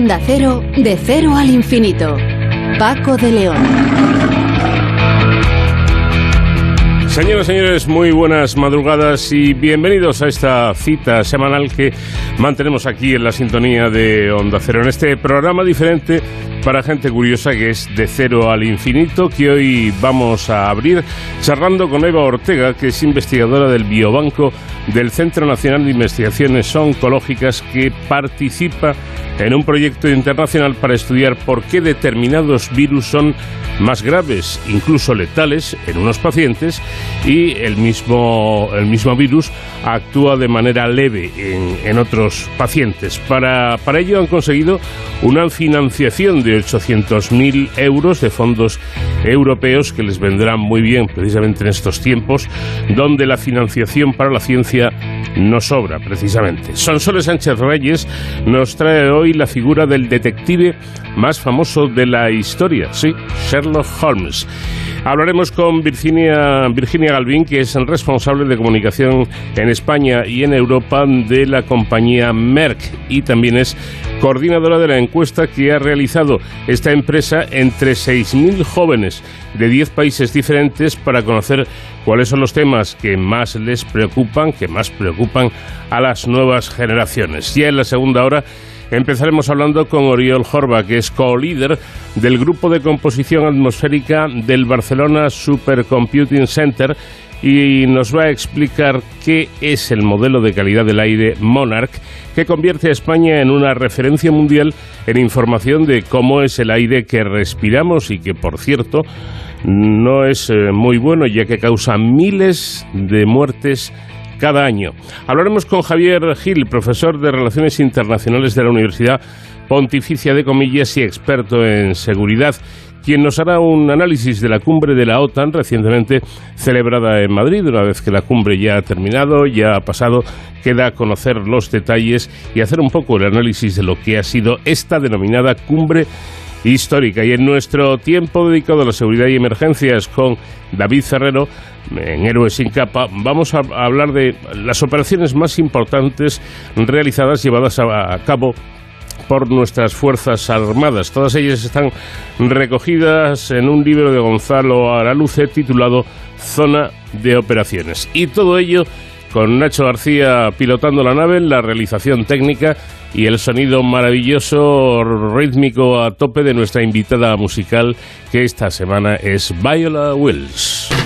Onda Cero, de cero al infinito. Paco de León. Señoras y señores, muy buenas madrugadas y bienvenidos a esta cita semanal que mantenemos aquí en la sintonía de Onda Cero, en este programa diferente para gente curiosa que es de cero al infinito, que hoy vamos a abrir charlando con Eva Ortega, que es investigadora del Biobanco del Centro Nacional de Investigaciones Oncológicas, que participa en un proyecto internacional para estudiar por qué determinados virus son más graves, incluso letales, en unos pacientes y el mismo, el mismo virus actúa de manera leve en, en otros pacientes. Para, para ello han conseguido una financiación de 800.000 euros de fondos europeos que les vendrán muy bien precisamente en estos tiempos donde la financiación para la ciencia no sobra precisamente. Sonsoles Sánchez Reyes nos trae hoy la figura del detective más famoso de la historia, sí, Sherlock Holmes. Hablaremos con Virginia, Virginia Galvin, que es el responsable de comunicación en España y en Europa de la compañía Merck y también es coordinadora de la encuesta que ha realizado esta empresa entre 6.000 jóvenes de 10 países diferentes para conocer cuáles son los temas que más les preocupan, que más preocupan a las nuevas generaciones. Ya en la segunda hora Empezaremos hablando con Oriol Jorba, que es co-líder del grupo de composición atmosférica del Barcelona Supercomputing Center y nos va a explicar qué es el modelo de calidad del aire Monarch que convierte a España en una referencia mundial en información de cómo es el aire que respiramos y que, por cierto, no es eh, muy bueno ya que causa miles de muertes cada año. Hablaremos con Javier Gil, profesor de Relaciones Internacionales de la Universidad Pontificia de Comillas y experto en seguridad quien nos hará un análisis de la cumbre de la OTAN recientemente celebrada en Madrid. Una vez que la cumbre ya ha terminado, ya ha pasado, queda conocer los detalles y hacer un poco el análisis de lo que ha sido esta denominada cumbre histórica. Y en nuestro tiempo dedicado a la seguridad y emergencias con David Ferrero, en Héroes sin capa, vamos a hablar de las operaciones más importantes realizadas, llevadas a cabo por nuestras Fuerzas Armadas. Todas ellas están recogidas en un libro de Gonzalo Araluce titulado Zona de Operaciones. Y todo ello con Nacho García pilotando la nave, la realización técnica y el sonido maravilloso rítmico a tope de nuestra invitada musical que esta semana es Viola Wills.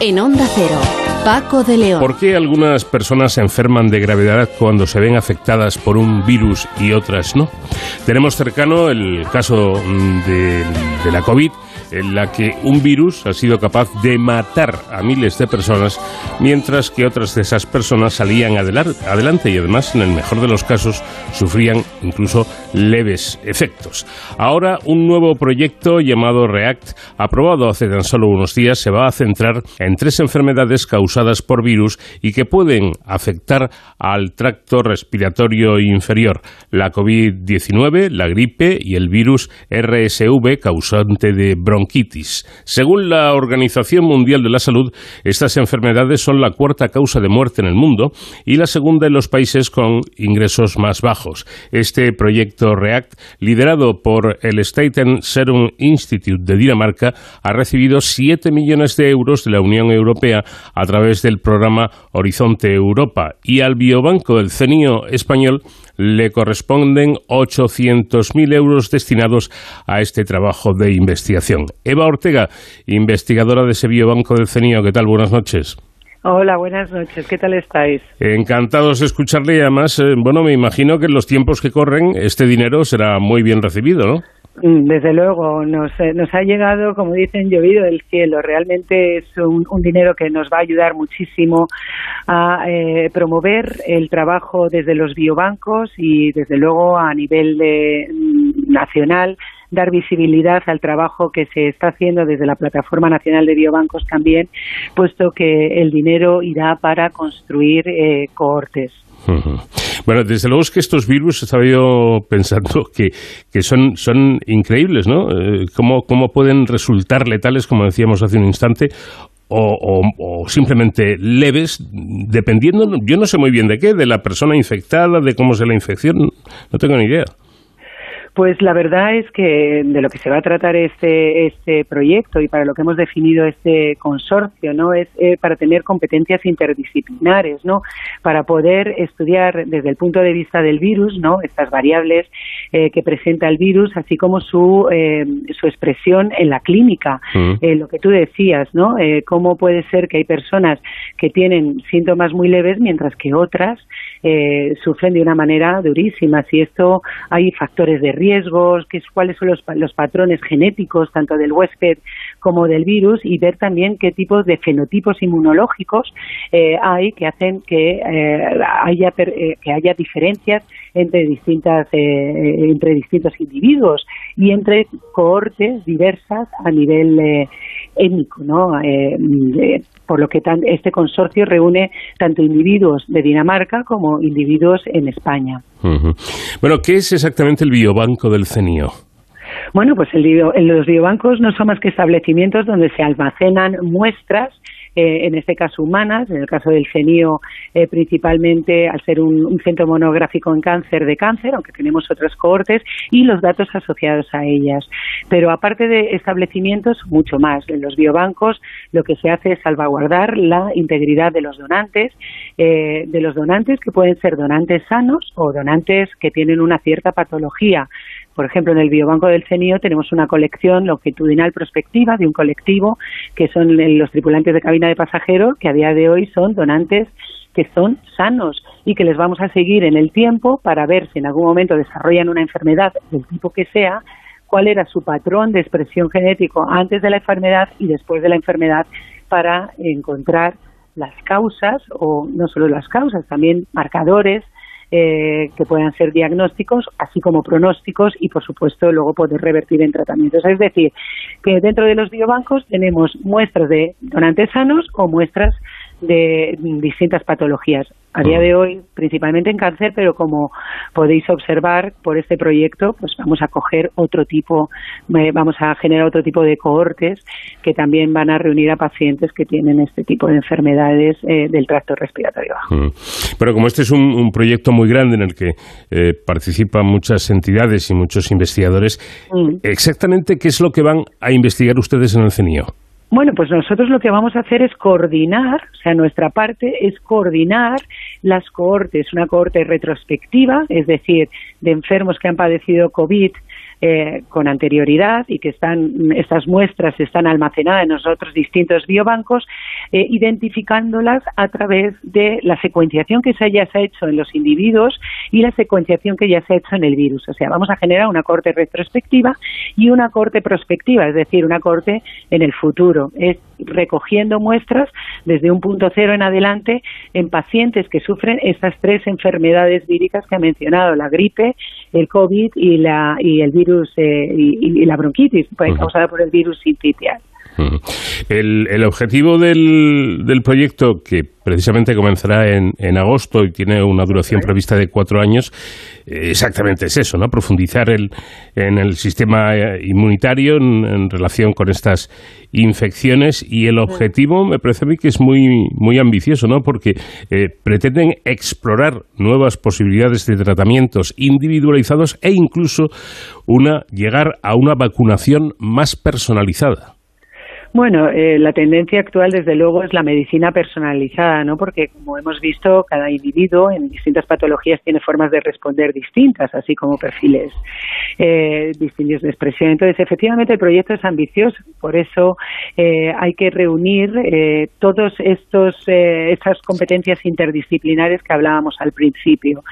En onda cero. Paco de León. ¿Por qué algunas personas se enferman de gravedad cuando se ven afectadas por un virus y otras no? Tenemos cercano el caso mm, de, de la COVID en la que un virus ha sido capaz de matar a miles de personas, mientras que otras de esas personas salían adelante y además, en el mejor de los casos, sufrían incluso leves efectos. Ahora, un nuevo proyecto llamado REACT, aprobado hace tan solo unos días, se va a centrar en tres enfermedades causadas por virus y que pueden afectar al tracto respiratorio inferior, la COVID-19, la gripe y el virus RSV causante de bronquitis según la Organización Mundial de la Salud, estas enfermedades son la cuarta causa de muerte en el mundo y la segunda en los países con ingresos más bajos. Este proyecto REACT, liderado por el Staten Serum Institute de Dinamarca, ha recibido 7 millones de euros de la Unión Europea a través del programa Horizonte Europa y al Biobanco del CENIO español le corresponden 800.000 euros destinados a este trabajo de investigación. Eva Ortega, investigadora de ese biobanco del CENIO, ¿qué tal? Buenas noches. Hola, buenas noches. ¿Qué tal estáis? Encantados de escucharle y además, eh, bueno, me imagino que en los tiempos que corren este dinero será muy bien recibido, ¿no? Mm, desde luego, nos, eh, nos ha llegado, como dicen, llovido del cielo. Realmente es un, dinero que nos va a ayudar muchísimo a eh, promover el trabajo desde los biobancos y, desde luego, a nivel mm, nacional dar visibilidad al trabajo que se está haciendo desde la Plataforma Nacional de Biobancos también, puesto que el dinero irá para construir eh, cohortes. Bueno, desde luego es que estos virus, estaba yo pensando que, que son, son increíbles, ¿no? Eh, ¿Cómo, ¿Cómo pueden resultar letales, como decíamos hace un instante, o, o, simplemente leves, dependiendo, yo no sé muy bien de qué, de la persona infectada, de cómo es la infección, no tengo ni idea. Pues la verdad es que de lo que se va a tratar este, este proyecto y para lo que hemos definido este consorcio, ¿no? Es eh, para tener competencias interdisciplinares, ¿no? Para poder estudiar desde el punto de vista del virus, ¿no? Estas variables eh, que presenta el virus, así como su, eh, su expresión en la clínica. Mm. lo que tú decías, ¿no? cómo puede ser que hay personas que tienen síntomas muy leves mientras que otras sufren de una manera durísima. Si esto hay factores de riesgo riesgos, qué, cuáles son los, los patrones genéticos tanto del huésped como del virus y ver también qué tipos de fenotipos inmunológicos eh, hay que hacen que eh, haya eh, que haya diferencias entre distintas entre distintos individuos y entre cohortes diversas a nivel étnico, ¿no? por lo que este consorcio reúne tanto individuos de Dinamarca como individuos en España. Bueno, ¿qué es exactamente el biobanco del CENIO? Bueno, pues los biobancos no son más que establecimientos donde se almacenan muestras eh, en este caso humanas, en el caso del CENIO eh, principalmente al ser un, centro monográfico en cáncer de cáncer, aunque tenemos otras cohortes, y los datos asociados a ellas. Pero aparte de establecimientos, mucho más. En los biobancos lo que se hace es salvaguardar la integridad de los donantes, eh, de los donantes que pueden ser donantes sanos o donantes que tienen una cierta patología por ejemplo, en el Biobanco del CENIO tenemos una colección longitudinal prospectiva de un colectivo que son los tripulantes de cabina de pasajeros, que a día de hoy son donantes que son sanos y que les vamos a seguir en el tiempo para ver si en algún momento desarrollan una enfermedad del tipo que sea, cuál era su patrón de expresión genético antes de la enfermedad y después de la enfermedad para encontrar las causas o no solo las causas, también marcadores eh, que puedan ser diagnósticos, así como pronósticos y, por supuesto, luego poder revertir en tratamientos. Es decir, que dentro de los biobancos tenemos muestras de donantes sanos o muestras de distintas patologías. A día de hoy, principalmente en cáncer, pero como podéis observar por este proyecto, pues vamos a coger otro tipo, eh, vamos a generar otro tipo de cohortes que también van a reunir a pacientes que tienen este tipo de enfermedades eh, del tracto respiratorio bajo. Pero como este es un, proyecto muy grande en el que eh, participan muchas entidades y muchos investigadores, mm. exactamente qué es lo que van a investigar ustedes en el CENIO. Bueno, pues nosotros lo que vamos a hacer es coordinar, o sea, nuestra parte es coordinar las cohortes, una cohorte retrospectiva, es decir, de enfermos que han padecido COVID eh, con anterioridad y que están estas muestras están almacenadas en nosotros distintos biobancos, eh, identificándolas a través de la secuenciación que se haya hecho en los individuos y la secuenciación que ya se ha hecho en el virus. O sea, vamos a generar una corte retrospectiva y una corte prospectiva, es decir, una corte en el futuro. Recogiendo muestras desde un punto cero en adelante en pacientes que sufren estas tres enfermedades víricas que ha mencionado, la gripe, el COVID y, la, y el virus eh, y, la bronquitis pues, causada por el virus sintitial. El, el, objetivo del, del, proyecto, que precisamente comenzará en, en, agosto y tiene una duración prevista de cuatro años, eh, exactamente es eso, ¿no? Profundizar el, en el sistema eh, inmunitario en, relación con estas infecciones y el objetivo me parece a mí que es muy, muy ambicioso, ¿no? Porque eh, pretenden explorar nuevas posibilidades de tratamientos individualizados e incluso una, llegar a una vacunación más personalizada. Bueno, eh, la tendencia actual, desde luego, es la medicina personalizada, ¿no? Porque, como hemos visto, cada individuo en distintas patologías tiene formas de responder distintas, así como perfiles eh, distintos de expresión. Entonces, efectivamente, el proyecto es ambicioso, por eso eh, hay que reunir eh, todas eh, estas competencias interdisciplinares que hablábamos al principio,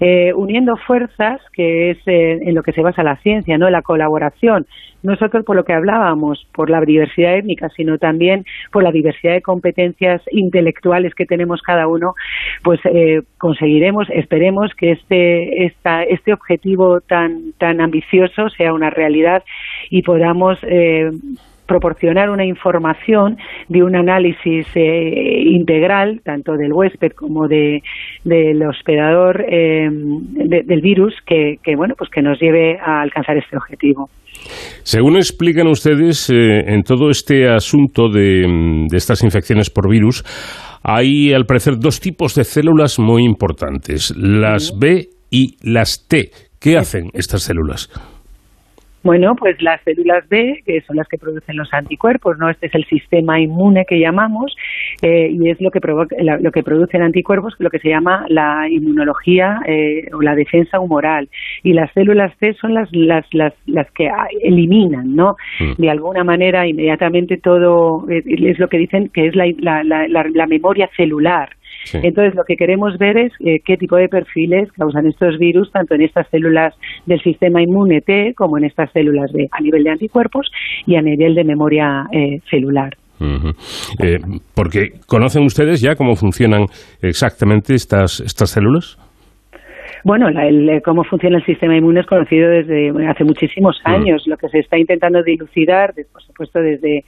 eh, uniendo fuerzas, que es en lo que se basa la ciencia, ¿no? La colaboración nosotros por lo que hablábamos, por la diversidad sino también por la diversidad de competencias intelectuales que tenemos cada uno, pues eh, conseguiremos, esperemos que este, esta, este objetivo tan, tan ambicioso sea una realidad y podamos eh, proporcionar una información de un análisis eh, integral, tanto del huésped como de, del hospedador del virus, que, bueno, pues que nos lleve a alcanzar este objetivo. Según explican ustedes, eh, en todo este asunto de, de estas infecciones por virus, hay al parecer dos tipos de células muy importantes, las B y las T. ¿Qué hacen estas células? Bueno, pues las células B, que son las que producen los anticuerpos, ¿no? Este es el sistema inmune que llamamos eh, y es lo que, provoca, lo que producen anticuerpos, lo que se llama la inmunología eh, o la defensa humoral. Y las células T son las, las, las, las que eliminan, ¿no? Mm. De alguna manera, inmediatamente todo, es, es, lo que dicen que es la, la, la, la memoria celular. Entonces, lo que queremos ver es eh, qué tipo de perfiles causan estos virus, tanto en estas células del sistema inmune T como en estas células B, a nivel de anticuerpos y a nivel de memoria eh, celular. Eh, porque conocen ustedes ya cómo funcionan exactamente estas, estas células. Bueno, el, cómo funciona el sistema inmune es conocido desde hace muchísimos mm. años. Lo que se está intentando dilucidar, por supuesto, desde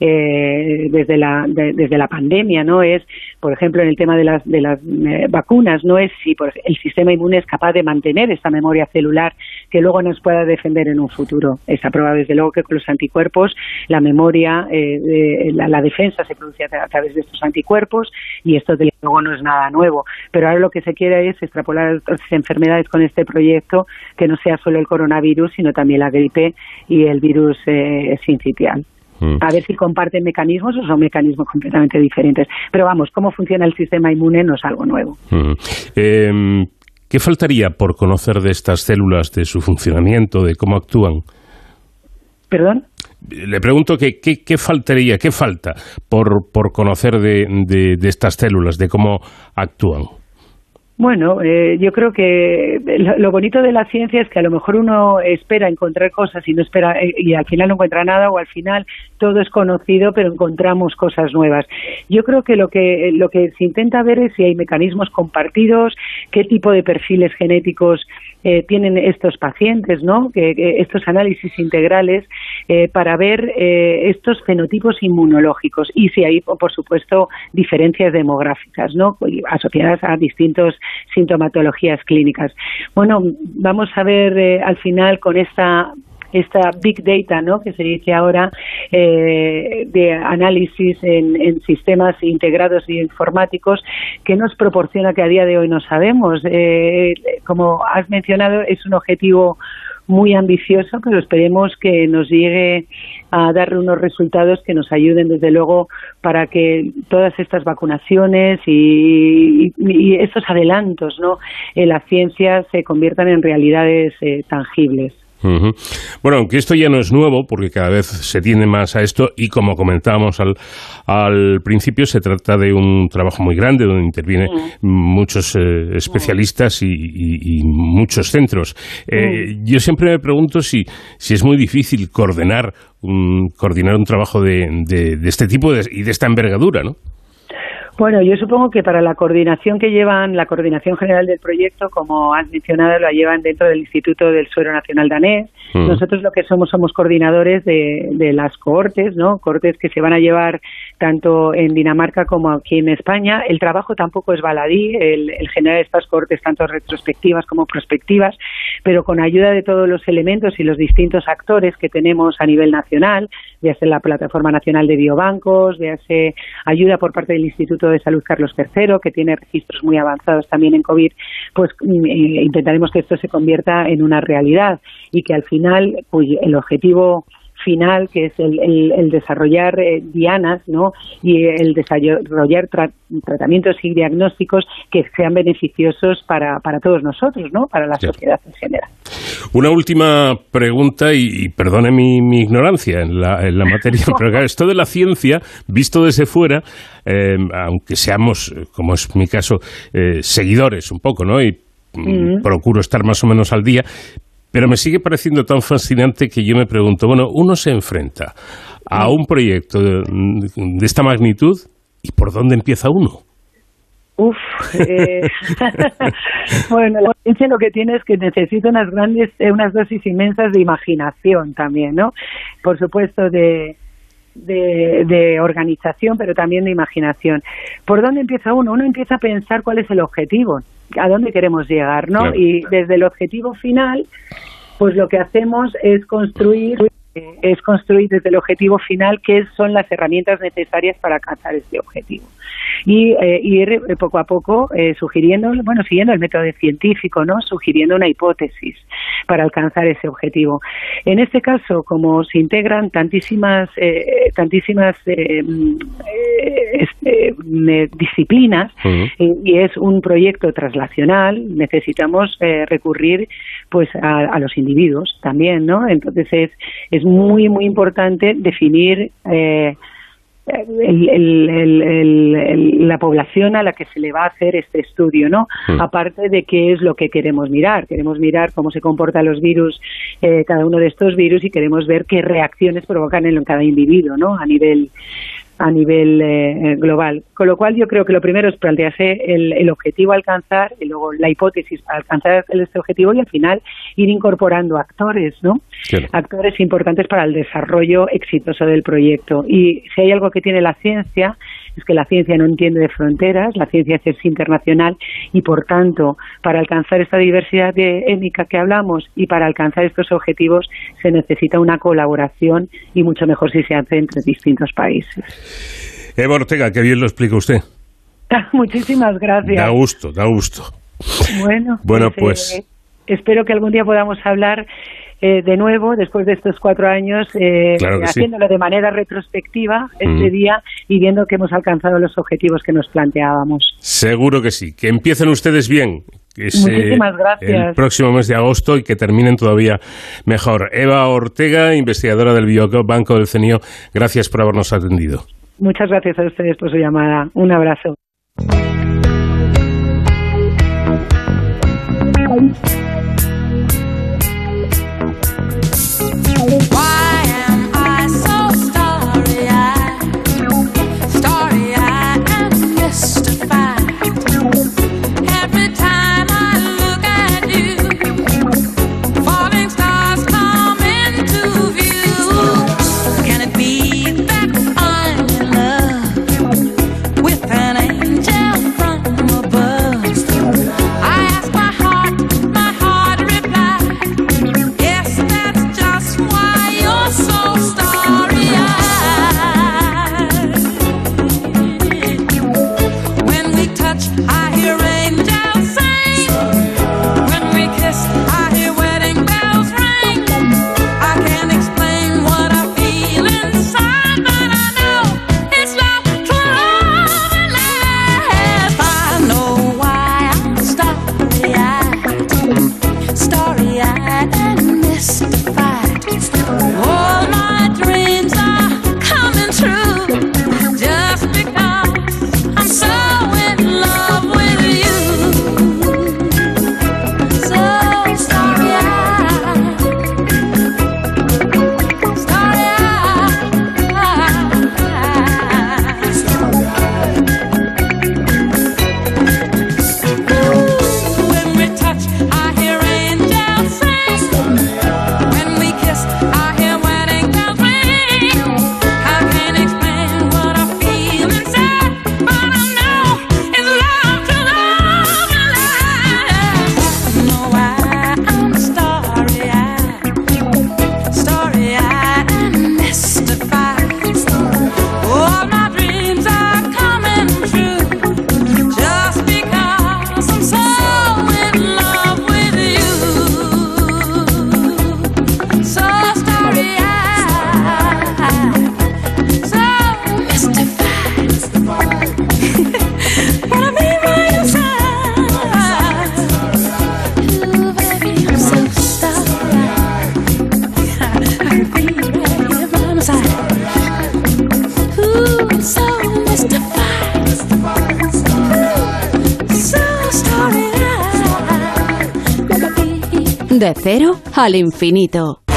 eh, desde la desde la pandemia, no es, por ejemplo, en el tema de las de las eh, vacunas, no es si el sistema inmune es capaz de mantener esta memoria celular que luego nos pueda defender en un futuro. Está probado desde luego que con los anticuerpos la memoria, eh, la, la, defensa se produce a, través de estos anticuerpos y esto desde luego no es nada nuevo. Pero ahora lo que se quiere es extrapolar enfermedades con este proyecto que no sea solo el coronavirus, sino también la gripe y el virus eh, sincitial. Mm. A ver si comparten mecanismos o son mecanismos completamente diferentes. Pero vamos, cómo funciona el sistema inmune no es algo nuevo. Mm. Eh, ¿Qué faltaría por conocer de estas células, de su funcionamiento, de cómo actúan? ¿Perdón? Le pregunto que, qué faltaría, qué falta por, por conocer de, de estas células, de cómo actúan. Bueno, eh, yo creo que lo, bonito de la ciencia es que a lo mejor uno espera encontrar cosas y no espera eh, y al final no encuentra nada o al final todo es conocido pero encontramos cosas nuevas. Yo creo que lo que lo que se intenta ver es si hay mecanismos compartidos, qué tipo de perfiles genéticos eh, tienen estos pacientes, ¿no? Que, estos análisis integrales eh, para ver eh, estos fenotipos inmunológicos y si hay, por supuesto, diferencias demográficas, ¿no? Asociadas a distintas sintomatologías clínicas. Bueno, vamos a ver eh, al final con esta esta big data, ¿no? Que se dice ahora eh, de análisis en, sistemas integrados y informáticos que nos proporciona que a día de hoy no sabemos. Eh, como has mencionado, es un objetivo muy ambicioso, pero esperemos que nos llegue a dar unos resultados que nos ayuden, desde luego, para que todas estas vacunaciones y, estos adelantos ¿no? en la ciencia se conviertan en realidades eh, tangibles. Bueno, aunque esto ya no es nuevo, porque cada vez se tiende más a esto, y como comentábamos al, al principio, se trata de un trabajo muy grande donde intervienen muchos eh, especialistas y, muchos centros. Eh, yo siempre me pregunto si, si es muy difícil coordinar un, coordinar un trabajo de, de, este tipo y de esta envergadura, ¿no? Bueno, yo supongo que para la coordinación que llevan, la coordinación general del proyecto, como has mencionado, la llevan dentro del Instituto del Suero Nacional Danés. Mm. Nosotros lo que somos somos coordinadores de, de las cohortes, ¿no? Cohortes que se van a llevar tanto en Dinamarca como aquí en España. El trabajo tampoco es baladí, el, el generar estas cohortes tanto retrospectivas como prospectivas, pero con ayuda de todos los elementos y los distintos actores que tenemos a nivel nacional, sea la Plataforma Nacional de Biobancos, sea ayuda por parte del Instituto de Salud Carlos III, que tiene registros muy avanzados también en COVID, pues mm, eh, intentaremos que esto se convierta en una realidad y que al final pues, el objetivo final, que es el, desarrollar eh, dianas ¿no? y el desarrollar tratamientos y diagnósticos que sean beneficiosos para, para todos nosotros, ¿no? para la sociedad en general. Una última pregunta, y, perdone mi, ignorancia en la, en la materia, pero esto de la ciencia, visto desde fuera, eh, aunque seamos, como es mi caso, eh, seguidores un poco, ¿no? Y mm, procuro estar más o menos al día, pero me sigue pareciendo tan fascinante que yo me pregunto, bueno, uno se enfrenta a un proyecto de, esta magnitud y por dónde empieza uno. Uf, eh, bueno, la ciencia lo que tiene es que necesita unas grandes, eh, unas dosis inmensas de imaginación también, ¿no? Por supuesto de, de, organización, pero también de imaginación. ¿Por dónde empieza uno? Uno empieza a pensar cuál es el objetivo a dónde queremos llegar, ¿no? Y desde el objetivo final, pues lo que hacemos es construir es construir desde el objetivo final qué son las herramientas necesarias para alcanzar este objetivo y eh, ir eh, poco a poco eh, sugiriendo, bueno, siguiendo el método científico, ¿no? Sugiriendo una hipótesis para alcanzar ese objetivo. En este caso, como se integran tantísimas, tantísimas mm, este, disciplinas y es un proyecto traslacional, necesitamos recurrir pues a, los individuos también, ¿no? Entonces es, es muy, muy importante definir eh, la población a la que se le va a hacer este estudio, ¿no? Mm. Aparte de qué es lo que queremos mirar. Queremos mirar cómo se comportan los virus, eh, cada uno de estos virus, y queremos ver qué reacciones provocan en cada individuo, ¿no? A nivel a nivel eh, global. Con lo cual yo creo que lo primero es plantearse el, el, objetivo a alcanzar y luego la hipótesis para alcanzar este objetivo y al final ir incorporando actores, ¿no? Actores importantes para el desarrollo exitoso del proyecto. Y si hay algo que tiene la ciencia es que la ciencia no entiende de fronteras, la ciencia es internacional y, por tanto, para alcanzar esta diversidad étnica que hablamos y para alcanzar estos objetivos se necesita una colaboración y mucho mejor si se hace entre distintos países. Eva Ortega, que bien lo explica usted. Muchísimas gracias. Da gusto, da gusto. Bueno, bueno pues, pues... Eh, espero que algún día podamos hablar eh, de nuevo, después de estos cuatro años, eh, haciéndolo de manera retrospectiva este día y viendo que hemos alcanzado los objetivos que nos planteábamos. Seguro que sí. Que empiecen ustedes bien. Muchísimas gracias. El próximo mes de agosto y que terminen todavía mejor. Eva Ortega, investigadora del Biobanco del CENIO, gracias por habernos atendido. Muchas gracias a ustedes por su llamada. Un abrazo. De cero al infinito.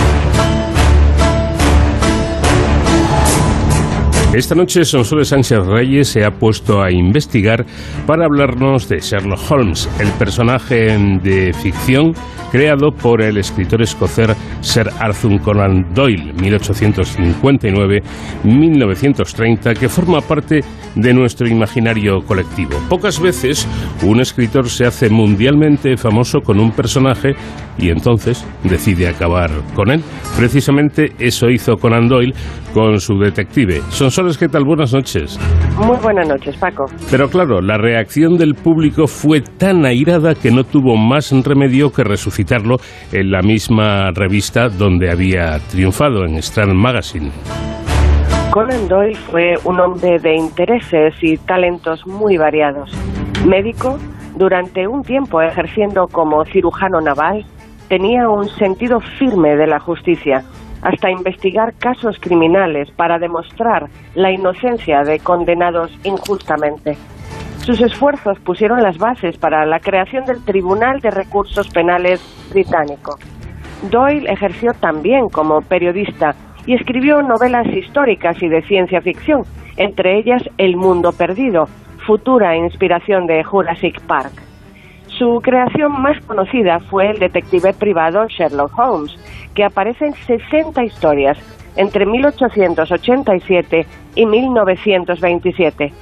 Esta noche Sonsoles Sánchez Reyes se ha puesto a investigar para hablarnos de Sherlock Holmes, el personaje de ficción creado por el escritor escocés Sir Arthur Conan Doyle, 1859-1930, que forma parte de nuestro imaginario colectivo. Pocas veces un escritor se hace mundialmente famoso con un personaje y entonces decide acabar con él. Precisamente eso hizo Conan Doyle con su detective. Sonsoles, ¿qué tal? Buenas noches. Muy buenas noches, Paco. Pero claro, la reacción del público fue tan airada que no tuvo más remedio que resucitarlo en la misma revista donde había triunfado, en Strand Magazine. Conan Doyle fue un hombre de intereses y talentos muy variados. Médico, durante un tiempo ejerciendo como cirujano naval, tenía un sentido firme de la justicia hasta investigar casos criminales para demostrar la inocencia de condenados injustamente. Sus esfuerzos pusieron las bases para la creación del Tribunal de Recursos Penales británico. Doyle ejerció también como periodista y escribió novelas históricas y de ciencia ficción, entre ellas El Mundo Perdido, futura inspiración de Jurassic Park. Su creación más conocida fue el detective privado Sherlock Holmes, que aparece en 60 historias entre 1887 y 1927.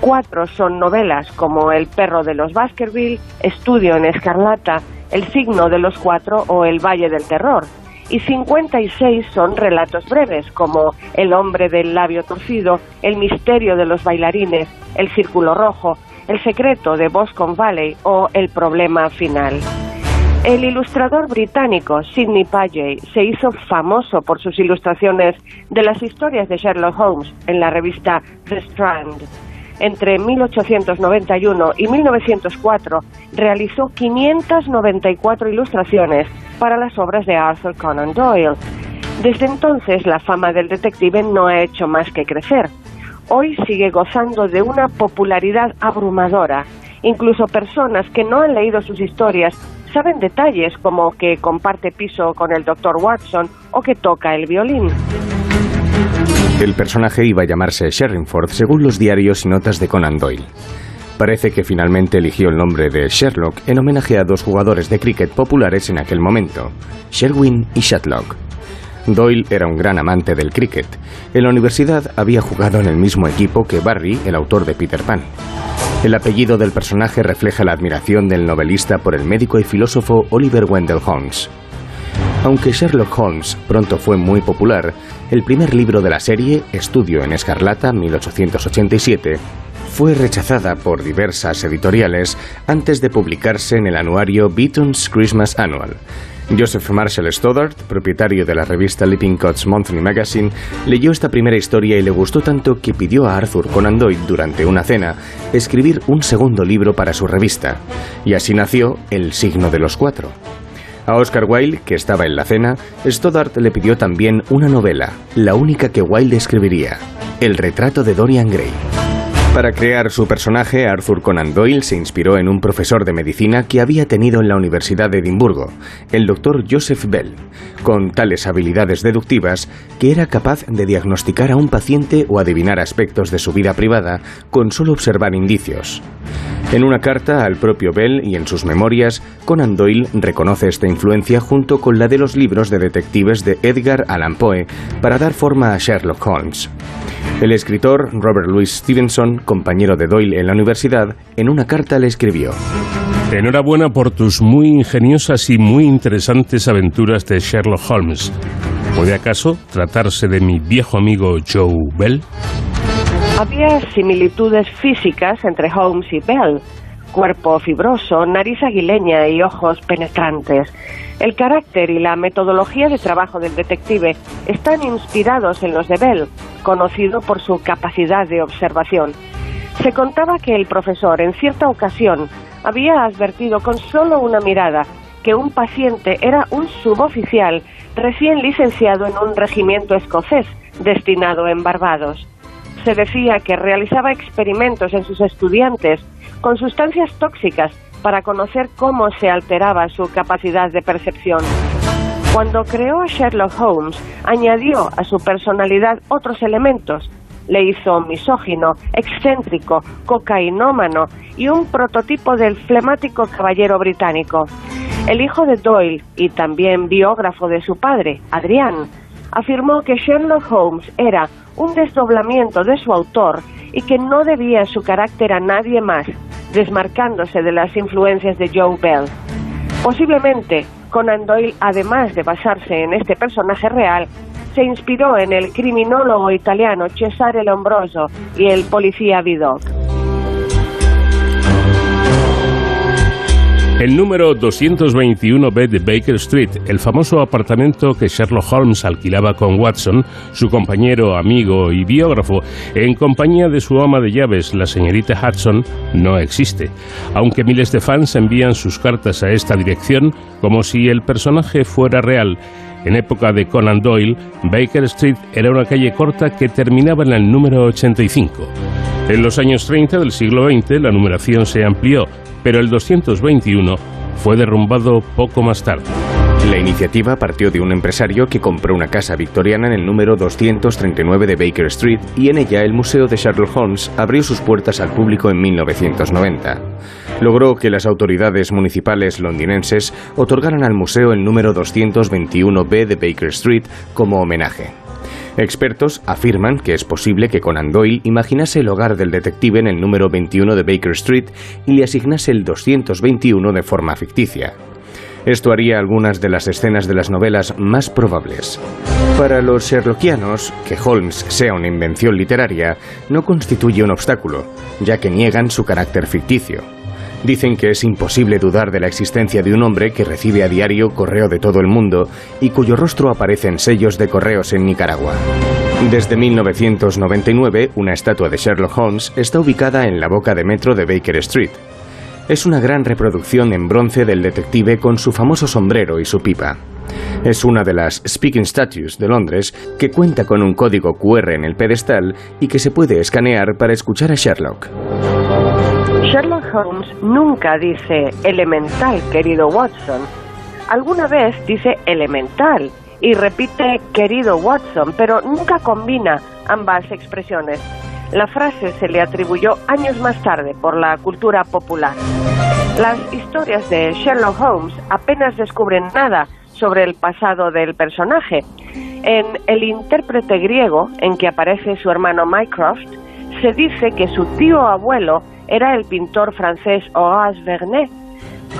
Cuatro son novelas como El perro de los Baskerville, Estudio en Escarlata, El signo de los cuatro o El Valle del Terror. Y 56 son relatos breves como El hombre del labio torcido, El misterio de los bailarines, El círculo rojo, El secreto de Boscombe Valley o El problema final. El ilustrador británico Sidney Paget se hizo famoso por sus ilustraciones de las historias de Sherlock Holmes en la revista The Strand. Entre 1891 y 1904 realizó 594 ilustraciones para las obras de Arthur Conan Doyle. Desde entonces la fama del detective no ha hecho más que crecer. Hoy sigue gozando de una popularidad abrumadora. Incluso personas que no han leído sus historias saben detalles como que comparte piso con el Dr. Watson o que toca el violín. El personaje iba a llamarse Sherringford según los diarios y notas de Conan Doyle. Parece que finalmente eligió el nombre de Sherlock en homenaje a dos jugadores de cricket populares en aquel momento, Sherwin y Shatlock. Doyle era un gran amante del cricket. En la universidad había jugado en el mismo equipo que Barry, el autor de Peter Pan. El apellido del personaje refleja la admiración del novelista por el médico y filósofo Oliver Wendell Holmes. Aunque Sherlock Holmes pronto fue muy popular, el primer libro de la serie, Estudio en Escarlata, 1887, fue rechazada por diversas editoriales antes de publicarse en el anuario Beaton's Christmas Annual. Joseph Marshall Stoddart, propietario de la revista Lippincott's Monthly Magazine, leyó esta primera historia y le gustó tanto que pidió a Arthur Conan Doyle durante una cena escribir un segundo libro para su revista. Y así nació El signo de los cuatro. A Oscar Wilde, que estaba en la cena, Stoddart le pidió también una novela, la única que Wilde escribiría, El retrato de Dorian Gray. Para crear su personaje, Arthur Conan Doyle se inspiró en un profesor de medicina que había tenido en la Universidad de Edimburgo, el doctor Joseph Bell, con tales habilidades deductivas que era capaz de diagnosticar a un paciente o adivinar aspectos de su vida privada con solo observar indicios. En una carta al propio Bell y en sus memorias, Conan Doyle reconoce esta influencia junto con la de los libros de detectives de Edgar Allan Poe para dar forma a Sherlock Holmes. El escritor Robert Louis Stevenson, compañero de Doyle en la universidad, en una carta le escribió Enhorabuena por tus muy ingeniosas y muy interesantes aventuras de Sherlock Holmes. ¿Puede acaso tratarse de mi viejo amigo Joe Bell? Había similitudes físicas entre Holmes y Bell. Cuerpo fibroso, nariz aguileña y ojos penetrantes. El carácter y la metodología de trabajo del detective están inspirados en los de Bell, conocido por su capacidad de observación. Se contaba que el profesor en cierta ocasión había advertido con solo una mirada que un paciente era un suboficial recién licenciado en un regimiento escocés destinado en Barbados se decía que realizaba experimentos en sus estudiantes con sustancias tóxicas para conocer cómo se alteraba su capacidad de percepción. Cuando creó a Sherlock Holmes, añadió a su personalidad otros elementos. Le hizo misógino, excéntrico, cocainómano y un prototipo del flemático caballero británico. El hijo de Doyle y también biógrafo de su padre, Adrián, afirmó que Sherlock Holmes era un desdoblamiento de su autor y que no debía su carácter a nadie más, desmarcándose de las influencias de Joe Bell. Posiblemente Conan Doyle, además de basarse en este personaje real, se inspiró en el criminólogo italiano Cesare Lombroso y el policía Vidocq. El número 221B de Baker Street, el famoso apartamento que Sherlock Holmes alquilaba con Watson, su compañero, amigo y biógrafo, en compañía de su ama de llaves, la señorita Hudson, no existe, aunque miles de fans envían sus cartas a esta dirección como si el personaje fuera real. En época de Conan Doyle, Baker Street era una calle corta que terminaba en el número 85. En los años 30 del siglo XX la numeración se amplió, pero el 221 fue derrumbado poco más tarde. La iniciativa partió de un empresario que compró una casa victoriana en el número 239 de Baker Street y en ella el Museo de Sherlock Holmes abrió sus puertas al público en 1990. Logró que las autoridades municipales londinenses otorgaran al museo el número 221B de Baker Street como homenaje. Expertos afirman que es posible que Conan Doyle imaginase el hogar del detective en el número 21 de Baker Street y le asignase el 221 de forma ficticia. Esto haría algunas de las escenas de las novelas más probables. Para los Sherlockianos, que Holmes sea una invención literaria no constituye un obstáculo, ya que niegan su carácter ficticio. Dicen que es imposible dudar de la existencia de un hombre que recibe a diario correo de todo el mundo y cuyo rostro aparece en sellos de correos en Nicaragua. Desde 1999, una estatua de Sherlock Holmes está ubicada en la boca de metro de Baker Street. Es una gran reproducción en bronce del detective con su famoso sombrero y su pipa. Es una de las Speaking Statues de Londres que cuenta con un código QR en el pedestal y que se puede escanear para escuchar a Sherlock. Sherlock Holmes nunca dice elemental, querido Watson. Alguna vez dice elemental y repite querido Watson, pero nunca combina ambas expresiones. La frase se le atribuyó años más tarde por la cultura popular. Las historias de Sherlock Holmes apenas descubren nada sobre el pasado del personaje. En El intérprete griego, en que aparece su hermano Mycroft, se dice que su tío abuelo era el pintor francés Horace Vernet.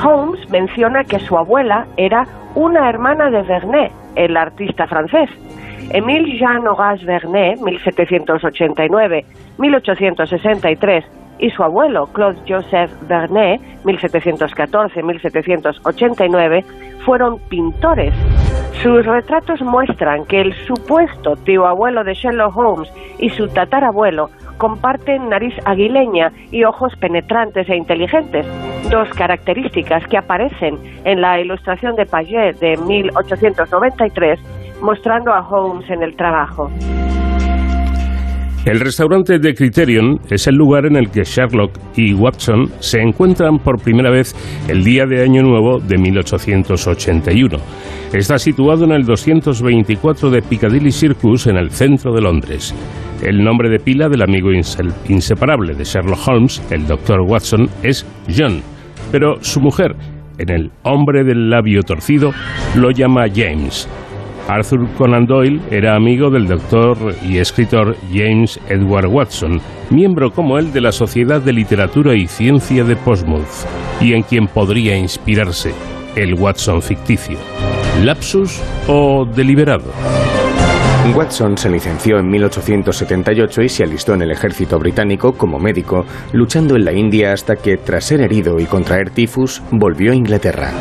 Holmes menciona que su abuela era una hermana de Vernet, el artista francés. Émile Jean Horace Vernet, 1789-1863, y su abuelo, Claude Joseph Vernet, 1714-1789, fueron pintores. Sus retratos muestran que el supuesto tío abuelo de Sherlock Holmes y su tatarabuelo comparten nariz aguileña y ojos penetrantes e inteligentes, dos características que aparecen en la ilustración de Paget de 1893, mostrando a Holmes en el trabajo. El restaurante de Criterion es el lugar en el que Sherlock y Watson se encuentran por primera vez el día de Año Nuevo de 1881. Está situado en el 224 de Piccadilly Circus en el centro de Londres. El nombre de pila del amigo inseparable de Sherlock Holmes, el Dr. Watson, es John, pero su mujer, en el hombre del labio torcido, lo llama James. Arthur Conan Doyle era amigo del doctor y escritor James Edward Watson, miembro como él de la Sociedad de Literatura y Ciencia de Portsmouth, y en quien podría inspirarse el Watson ficticio. ¿Lapsus o deliberado? Watson se licenció en 1878 y se alistó en el ejército británico como médico, luchando en la India hasta que, tras ser herido y contraer tifus, volvió a Inglaterra.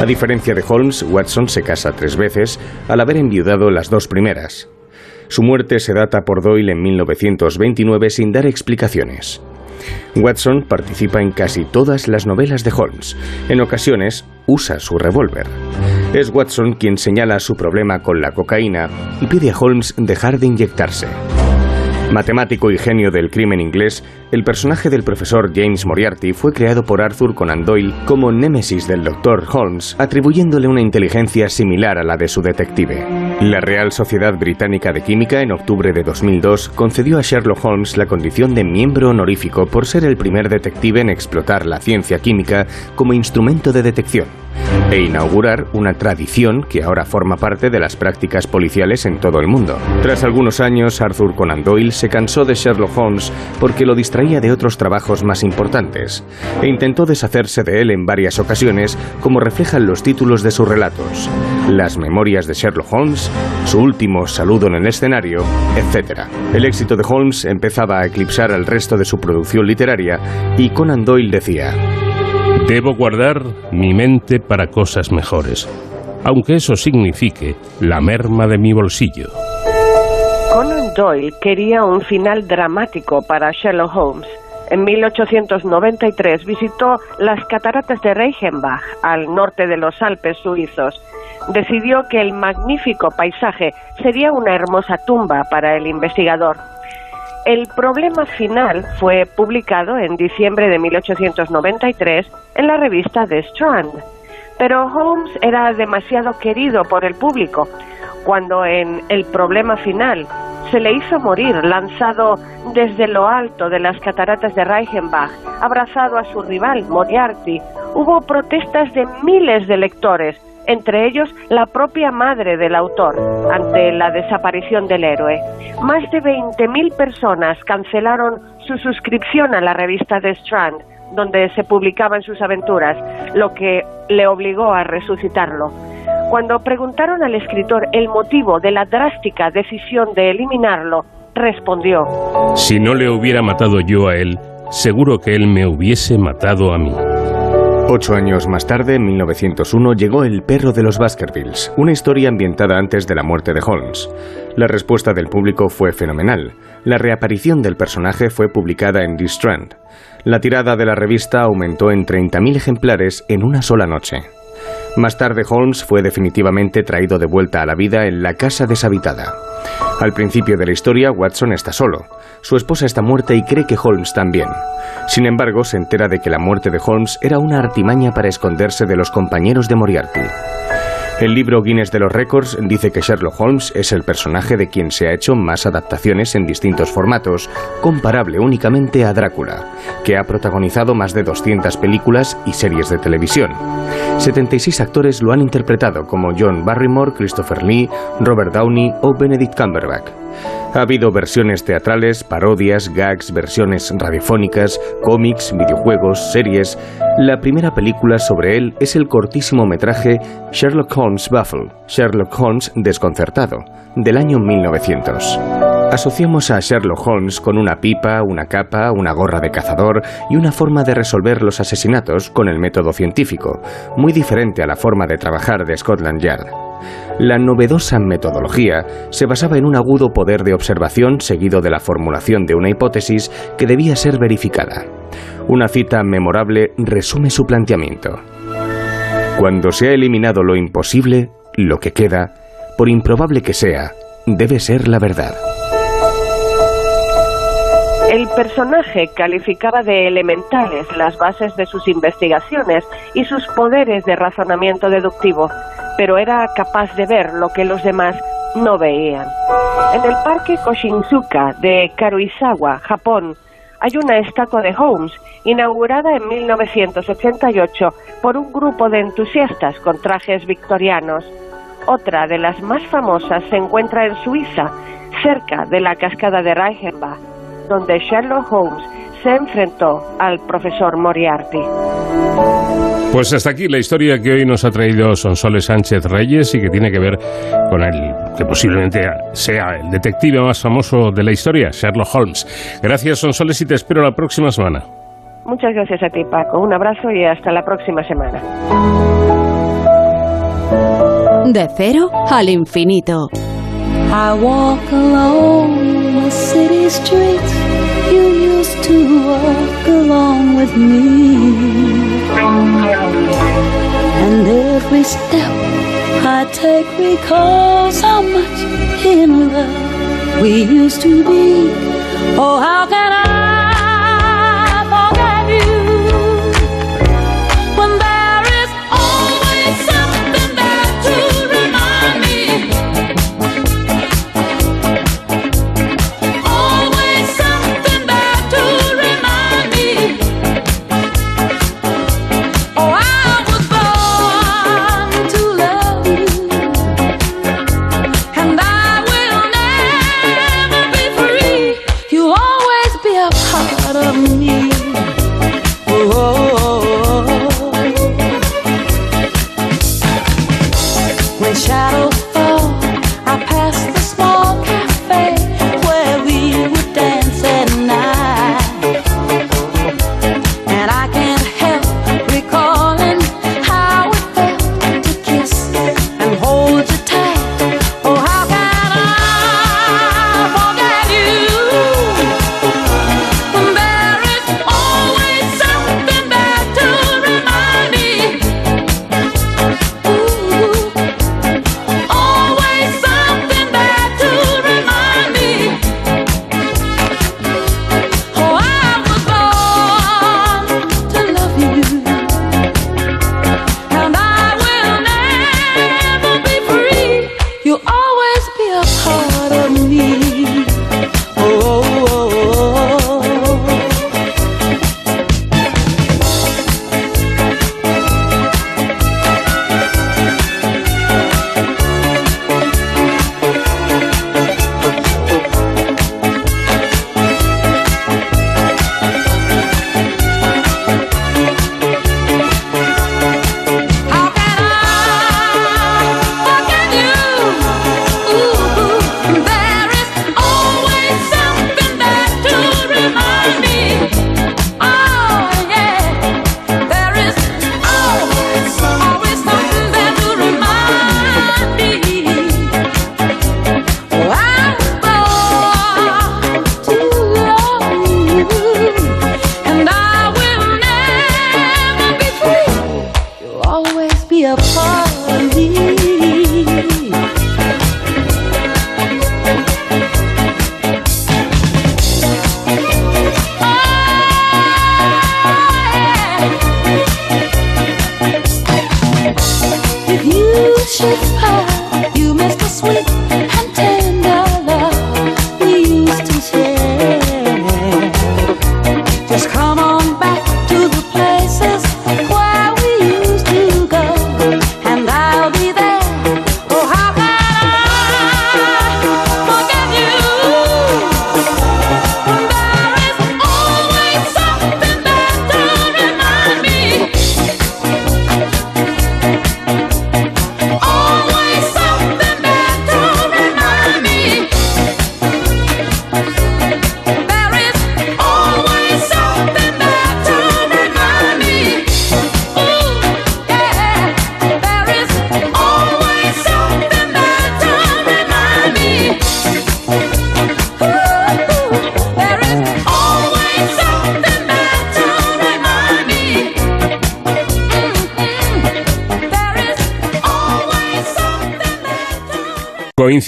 A diferencia de Holmes, Watson se casa tres veces al haber enviudado las dos primeras. Su muerte se data por Doyle en 1929 sin dar explicaciones. Watson participa en casi todas las novelas de Holmes. En ocasiones usa su revólver. Es Watson quien señala su problema con la cocaína y pide a Holmes dejar de inyectarse. Matemático y genio del crimen inglés, el personaje del profesor James Moriarty fue creado por Arthur Conan Doyle como némesis del Dr. Holmes, atribuyéndole una inteligencia similar a la de su detective. La Real Sociedad Británica de Química en octubre de 2002 concedió a Sherlock Holmes la condición de miembro honorífico por ser el primer detective en explotar la ciencia química como instrumento de detección e inaugurar una tradición que ahora forma parte de las prácticas policiales en todo el mundo. Tras algunos años, Arthur Conan Doyle se cansó de Sherlock Holmes porque lo distraía de otros trabajos más importantes e intentó deshacerse de él en varias ocasiones, como reflejan los títulos de sus relatos: Las memorias de Sherlock Holmes, Su último saludo en el escenario, etc. El éxito de Holmes empezaba a eclipsar al resto de su producción literaria y Conan Doyle decía: Debo guardar mi mente para cosas mejores, aunque eso signifique la merma de mi bolsillo. Conan Doyle quería un final dramático para Sherlock Holmes. En 1893 visitó las cataratas de Reichenbach, al norte de los Alpes suizos. Decidió que el magnífico paisaje sería una hermosa tumba para el investigador. El problema final fue publicado en diciembre de 1893 en la revista The Strand. Pero Holmes era demasiado querido por el público, cuando en El problema final se le hizo morir lanzado desde lo alto de las cataratas de Reichenbach, abrazado a su rival Moriarty. Hubo protestas de miles de lectores entre ellos la propia madre del autor, ante la desaparición del héroe. Más de 20.000 personas cancelaron su suscripción a la revista The Strand, donde se publicaban sus aventuras, lo que le obligó a resucitarlo. Cuando preguntaron al escritor el motivo de la drástica decisión de eliminarlo, respondió, Si no le hubiera matado yo a él, seguro que él me hubiese matado a mí. Ocho años más tarde, en 1901, llegó El perro de los Baskervilles, una historia ambientada antes de la muerte de Holmes. La respuesta del público fue fenomenal. La reaparición del personaje fue publicada en The Strand. La tirada de la revista aumentó en 30.000 ejemplares en una sola noche. Más tarde Holmes fue definitivamente traído de vuelta a la vida en la casa deshabitada. Al principio de la historia, Watson está solo. Su esposa está muerta y cree que Holmes también. Sin embargo, se entera de que la muerte de Holmes era una artimaña para esconderse de los compañeros de Moriarty. El libro Guinness de los Récords dice que Sherlock Holmes es el personaje de quien se ha hecho más adaptaciones en distintos formatos, comparable únicamente a Drácula, que ha protagonizado más de 200 películas y series de televisión. 76 actores lo han interpretado como John Barrymore, Christopher Lee, Robert Downey o Benedict Cumberbatch. Ha habido versiones teatrales, parodias, gags, versiones radiofónicas, cómics, videojuegos, series. La primera película sobre él es el cortísimo metraje Sherlock Holmes Buffle, Sherlock Holmes desconcertado, del año 1900. Asociamos a Sherlock Holmes con una pipa, una capa, una gorra de cazador y una forma de resolver los asesinatos con el método científico, muy diferente a la forma de trabajar de Scotland Yard. La novedosa metodología se basaba en un agudo poder de observación seguido de la formulación de una hipótesis que debía ser verificada. Una cita memorable resume su planteamiento. Cuando se ha eliminado lo imposible, lo que queda, por improbable que sea, debe ser la verdad. El personaje calificaba de elementales las bases de sus investigaciones y sus poderes de razonamiento deductivo, pero era capaz de ver lo que los demás no veían. En el parque Koshinzuka de Karuizawa, Japón, hay una estatua de Holmes inaugurada en 1988 por un grupo de entusiastas con trajes victorianos. Otra de las más famosas se encuentra en Suiza, cerca de la cascada de Reichenbach donde Sherlock Holmes se enfrentó al profesor Moriarty. Pues hasta aquí la historia que hoy nos ha traído Sonsoles Sánchez Reyes y que tiene que ver con el que posiblemente sea el detective más famoso de la historia, Sherlock Holmes. Gracias Sonsoles y te espero la próxima semana. Muchas gracias a ti Paco, un abrazo y hasta la próxima semana. De cero al infinito. I walk alone the city streets. To walk along with me. And every step I take recalls how much in love we used to be. Oh, how can I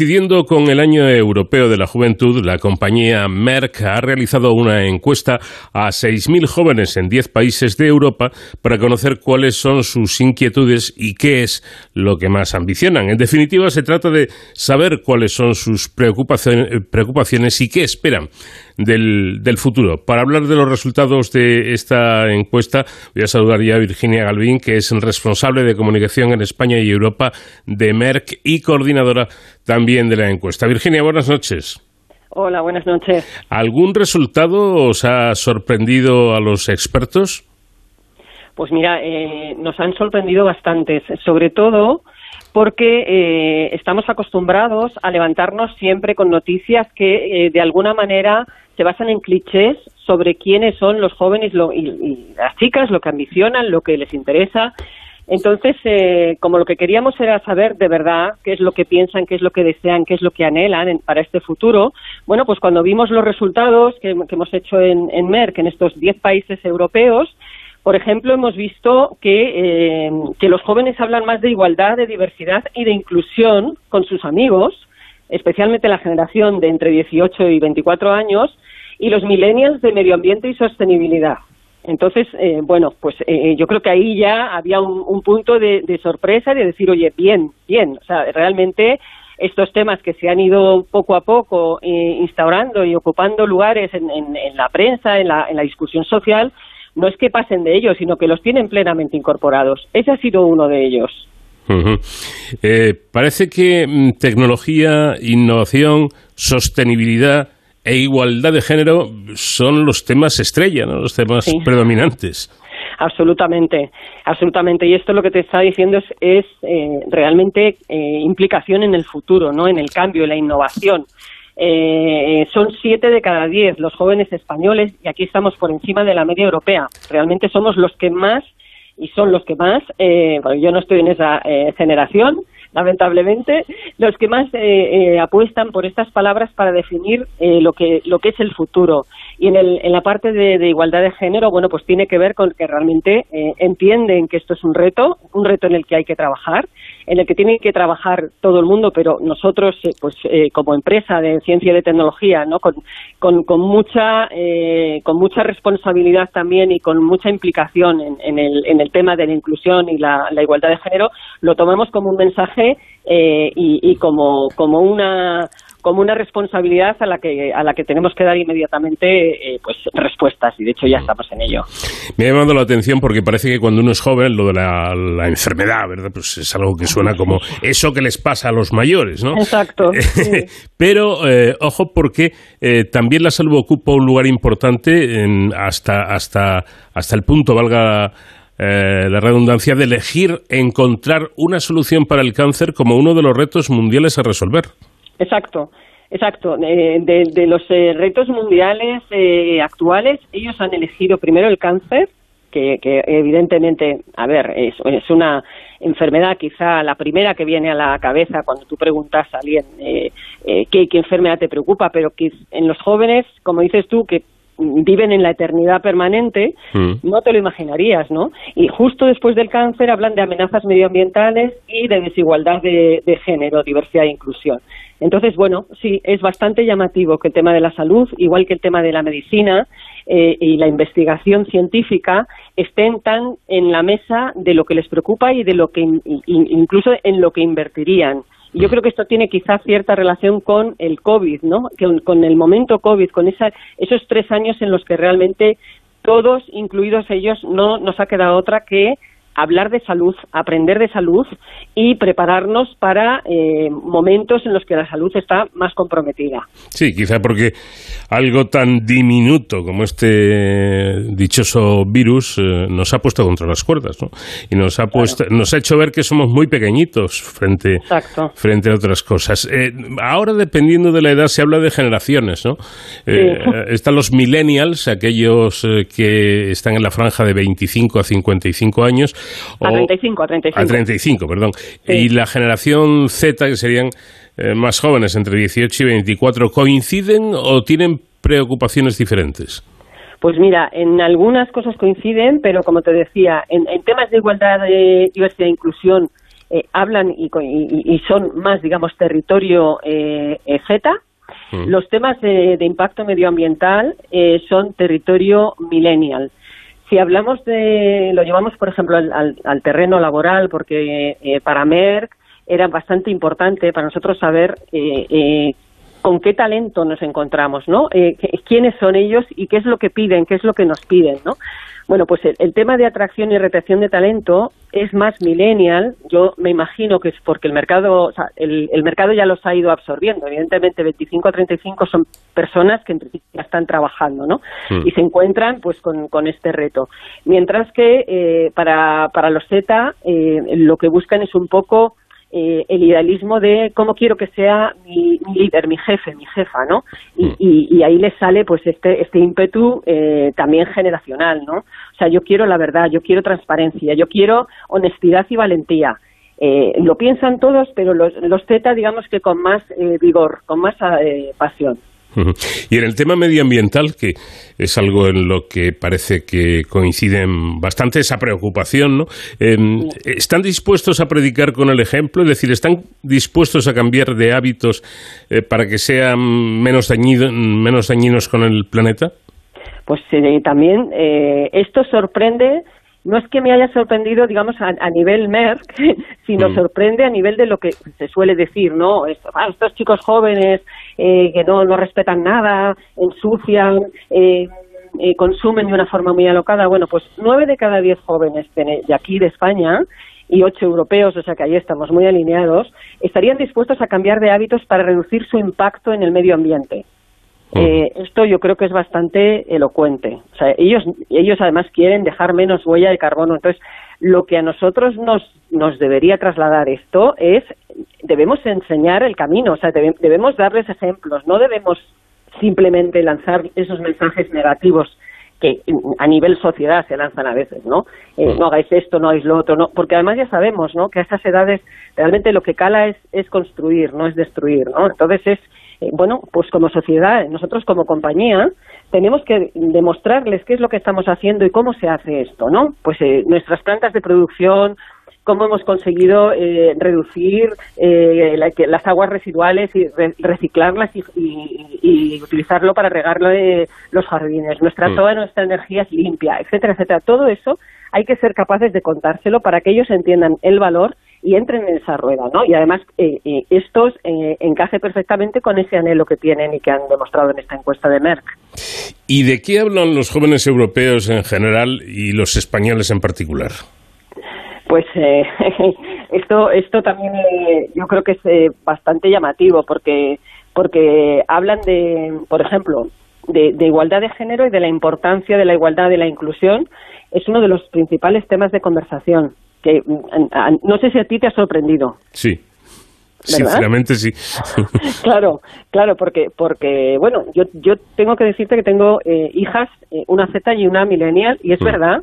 Coincidiendo con el Año Europeo de la Juventud, la compañía Merck ha realizado una encuesta a 6.000 jóvenes en 10 países de Europa para conocer cuáles son sus inquietudes y qué es lo que más ambicionan. En definitiva, se trata de saber cuáles son sus preocupaciones, preocupaciones y qué esperan del, del futuro. Para hablar de los resultados de esta encuesta, voy a saludar ya a Virginia Galvín, que es responsable de comunicación en España y Europa de Merck y coordinadora también de la encuesta. Virginia, buenas noches. Hola, buenas noches. ¿Algún resultado os ha sorprendido a los expertos? Pues mira, eh, nos han sorprendido bastantes, sobre todo porque eh, estamos acostumbrados a levantarnos siempre con noticias que eh, de alguna manera se basan en clichés sobre quiénes son los jóvenes lo- y, las chicas, lo que ambicionan, lo que les interesa. Entonces, eh, como lo que queríamos era saber de verdad qué es lo que piensan, qué es lo que desean, qué es lo que anhelan en- para este futuro, bueno, pues cuando vimos los resultados que, hemos hecho en, en Merck en estos 10 países europeos, por ejemplo, hemos visto que, eh, que los jóvenes hablan más de igualdad, de diversidad y de inclusión con sus amigos, especialmente la generación de entre 18 y 24 años, y los millennials de medio ambiente y sostenibilidad. Entonces, eh, bueno, pues eh, yo creo que ahí ya había un, un punto de, de sorpresa de decir, oye, bien, bien, o sea, realmente estos temas que se han ido poco a poco eh, instaurando y ocupando lugares en, en- en la prensa, en la, en la discusión social, no es que pasen de ellos, sino que los tienen plenamente incorporados. Ese ha sido uno de ellos. Eh, parece que mm, tecnología, innovación, sostenibilidad e igualdad de género son los temas estrella, ¿no? los temas Sí. predominantes. Absolutamente, absolutamente. Y esto lo que te está diciendo es, es, eh, realmente eh, implicación en el futuro, no en el cambio, en la innovación. Eh, son siete de cada diez los jóvenes españoles y aquí estamos por encima de la media europea. Realmente somos los que más y son los que más, eh, bueno, yo no estoy en esa eh, generación, lamentablemente, los que más eh, eh, apuestan por estas palabras para definir eh, lo que lo que es el futuro. Y en, el, en la parte de, de igualdad de género, bueno, pues tiene que ver con que realmente eh, entienden que esto es un reto, un reto en el que hay que trabajar, en el que tiene que trabajar todo el mundo, pero nosotros, eh, pues eh, como empresa de ciencia y de tecnología, ¿no? con, con, con mucha eh, con mucha responsabilidad también y con mucha implicación en, en el, en el tema de la inclusión y la, la igualdad de género, lo tomamos como un mensaje eh, y, y como, como una como una responsabilidad a la que a la que tenemos que dar inmediatamente eh, pues respuestas y de hecho ya estamos en ello. Me ha llamado la atención porque parece que cuando uno es joven, lo de la, la enfermedad, ¿verdad? Pues es algo que suena como eso que les pasa a los mayores, ¿no? Exacto. sí. Pero, eh, ojo, porque eh, también la salud ocupa un lugar importante en- hasta, hasta, hasta el punto, valga eh, la redundancia, de elegir encontrar una solución para el cáncer como uno de los retos mundiales a resolver. Exacto, exacto. Eh, de, de los eh, retos mundiales eh, actuales, ellos han elegido primero el cáncer, que, que evidentemente, a ver, es, una enfermedad quizá la primera que viene a la cabeza cuando tú preguntas a alguien eh, eh, qué, qué enfermedad te preocupa, pero que en los jóvenes, como dices tú, que viven en la eternidad permanente, Mm. no te lo imaginarías, ¿no? Y justo después del cáncer hablan de amenazas medioambientales y de desigualdad de, de género, diversidad e inclusión. Entonces, bueno, sí, es bastante llamativo que el tema de la salud, igual que el tema de la medicina eh, y la investigación científica, estén tan en la mesa de lo que les preocupa y de lo que in- in- incluso en lo que invertirían. Yo creo que esto tiene quizás cierta relación con el COVID, ¿no? Que- con el momento COVID, con esa, esos tres años en los que realmente todos, incluidos ellos, no nos ha quedado otra que hablar de salud, aprender de salud y prepararnos para eh, momentos en los que la salud está más comprometida. Sí, quizá porque algo tan diminuto como este dichoso virus eh, nos ha puesto contra las cuerdas, ¿no? Y nos ha puesto, nos ha hecho ver que somos muy pequeñitos frente, Exacto. frente a otras cosas. Eh, ahora, dependiendo de la edad, se habla de generaciones, ¿no? Eh, Están los millennials, aquellos que están en la franja de 25 a 55 años. A o- 35, a 35. a 35, perdón. Sí. Y la generación Z, que serían eh, más jóvenes, entre 18 y 24, ¿coinciden o tienen preocupaciones diferentes? Pues mira, en algunas cosas coinciden, pero como te decía, en, en temas de igualdad, de diversidad e inclusión eh, hablan y, y- y son más, digamos, territorio eh, eh, Z. Mm. Los temas de, de impacto medioambiental eh, son territorio millennial. Si hablamos de, lo llevamos, por ejemplo, al, al- terreno laboral, porque eh, para Merck era bastante importante para nosotros saber eh, eh, con qué talento nos encontramos, ¿no? Eh, quiénes son ellos y qué es lo que piden, qué es lo que nos piden, ¿no? Bueno, pues el, el tema de atracción y retención de talento es más millennial. Yo me imagino que es porque el mercado, o sea, el, el mercado ya los ha ido absorbiendo. Evidentemente, 25 a 35 son personas que en principio ya están trabajando, ¿no? Mm. Y se encuentran, pues, con, con este reto. Mientras que eh, para, para los Z, eh, lo que buscan es un poco eh, el idealismo de cómo quiero que sea mi, mi líder, mi jefe, mi jefa, ¿no? Y, Mm. y- y ahí les sale pues este, este ímpetu eh, también generacional, ¿no? O sea, yo quiero la verdad, yo quiero transparencia, yo quiero honestidad y valentía. Eh, lo piensan todos, pero los, los Z, digamos que con más eh, vigor, con más eh, pasión. Y en el tema medioambiental, que es algo en lo que parece que coinciden bastante esa preocupación, ¿no? Eh, ¿Están dispuestos a predicar con el ejemplo? Es decir, ¿están dispuestos a cambiar de hábitos eh, para que sean menos, dañido- menos dañinos con el planeta? Pues eh, también eh, esto sorprende, no es que me haya sorprendido, digamos, a, a nivel Merck, sino Mm. sorprende a nivel de lo que se suele decir, ¿no? Esto- ah, estos chicos jóvenes eh, que no, no respetan nada, ensucian, eh, eh, consumen de una forma muy alocada. Bueno, pues nueve de cada diez jóvenes de de aquí de España y ocho europeos, o sea que ahí estamos muy alineados, estarían dispuestos a cambiar de hábitos para reducir su impacto en el medio ambiente. Eh, esto yo creo que es bastante elocuente. O sea, ellos, ellos además quieren dejar menos huella de carbono. Entonces, lo que a nosotros nos, nos debería trasladar esto es, debemos enseñar el camino, o sea, debe- debemos darles ejemplos, no debemos simplemente lanzar esos mensajes negativos que a nivel sociedad se lanzan a veces, ¿no? Eh, no hagáis esto, no hagáis lo otro, no, porque además ya sabemos, ¿no? Que a estas edades realmente lo que cala es, es construir, no es destruir, ¿no? Entonces es, eh, bueno, pues como sociedad, nosotros como compañía, tenemos que demostrarles qué es lo que estamos haciendo y cómo se hace esto, ¿no? Pues eh, nuestras plantas de producción, cómo hemos conseguido eh, reducir eh, la- que- las aguas residuales y re- reciclarlas y, y- y utilizarlo para regar eh, los jardines. Nuestra Mm. toda nuestra energía es limpia, etcétera, etcétera. Todo eso hay que ser capaces de contárselo para que ellos entiendan el valor y entren en esa rueda, ¿no? Y además eh, eh, esto eh, encaje perfectamente con ese anhelo que tienen y que han demostrado en esta encuesta de Merck. ¿Y de qué hablan los jóvenes europeos en general y los españoles en particular? Pues eh, esto esto también eh, yo creo que es eh, bastante llamativo porque porque hablan de, por ejemplo, de, de igualdad de género y de la importancia de la igualdad de la inclusión es uno de los principales temas de conversación que mm, a- no sé si a ti te ha sorprendido. Sí. ¿Verdad? Sinceramente sí. Claro, claro, porque, porque bueno, yo, yo tengo que decirte que tengo eh, hijas, eh, una Z y una millennial, y es Mm. verdad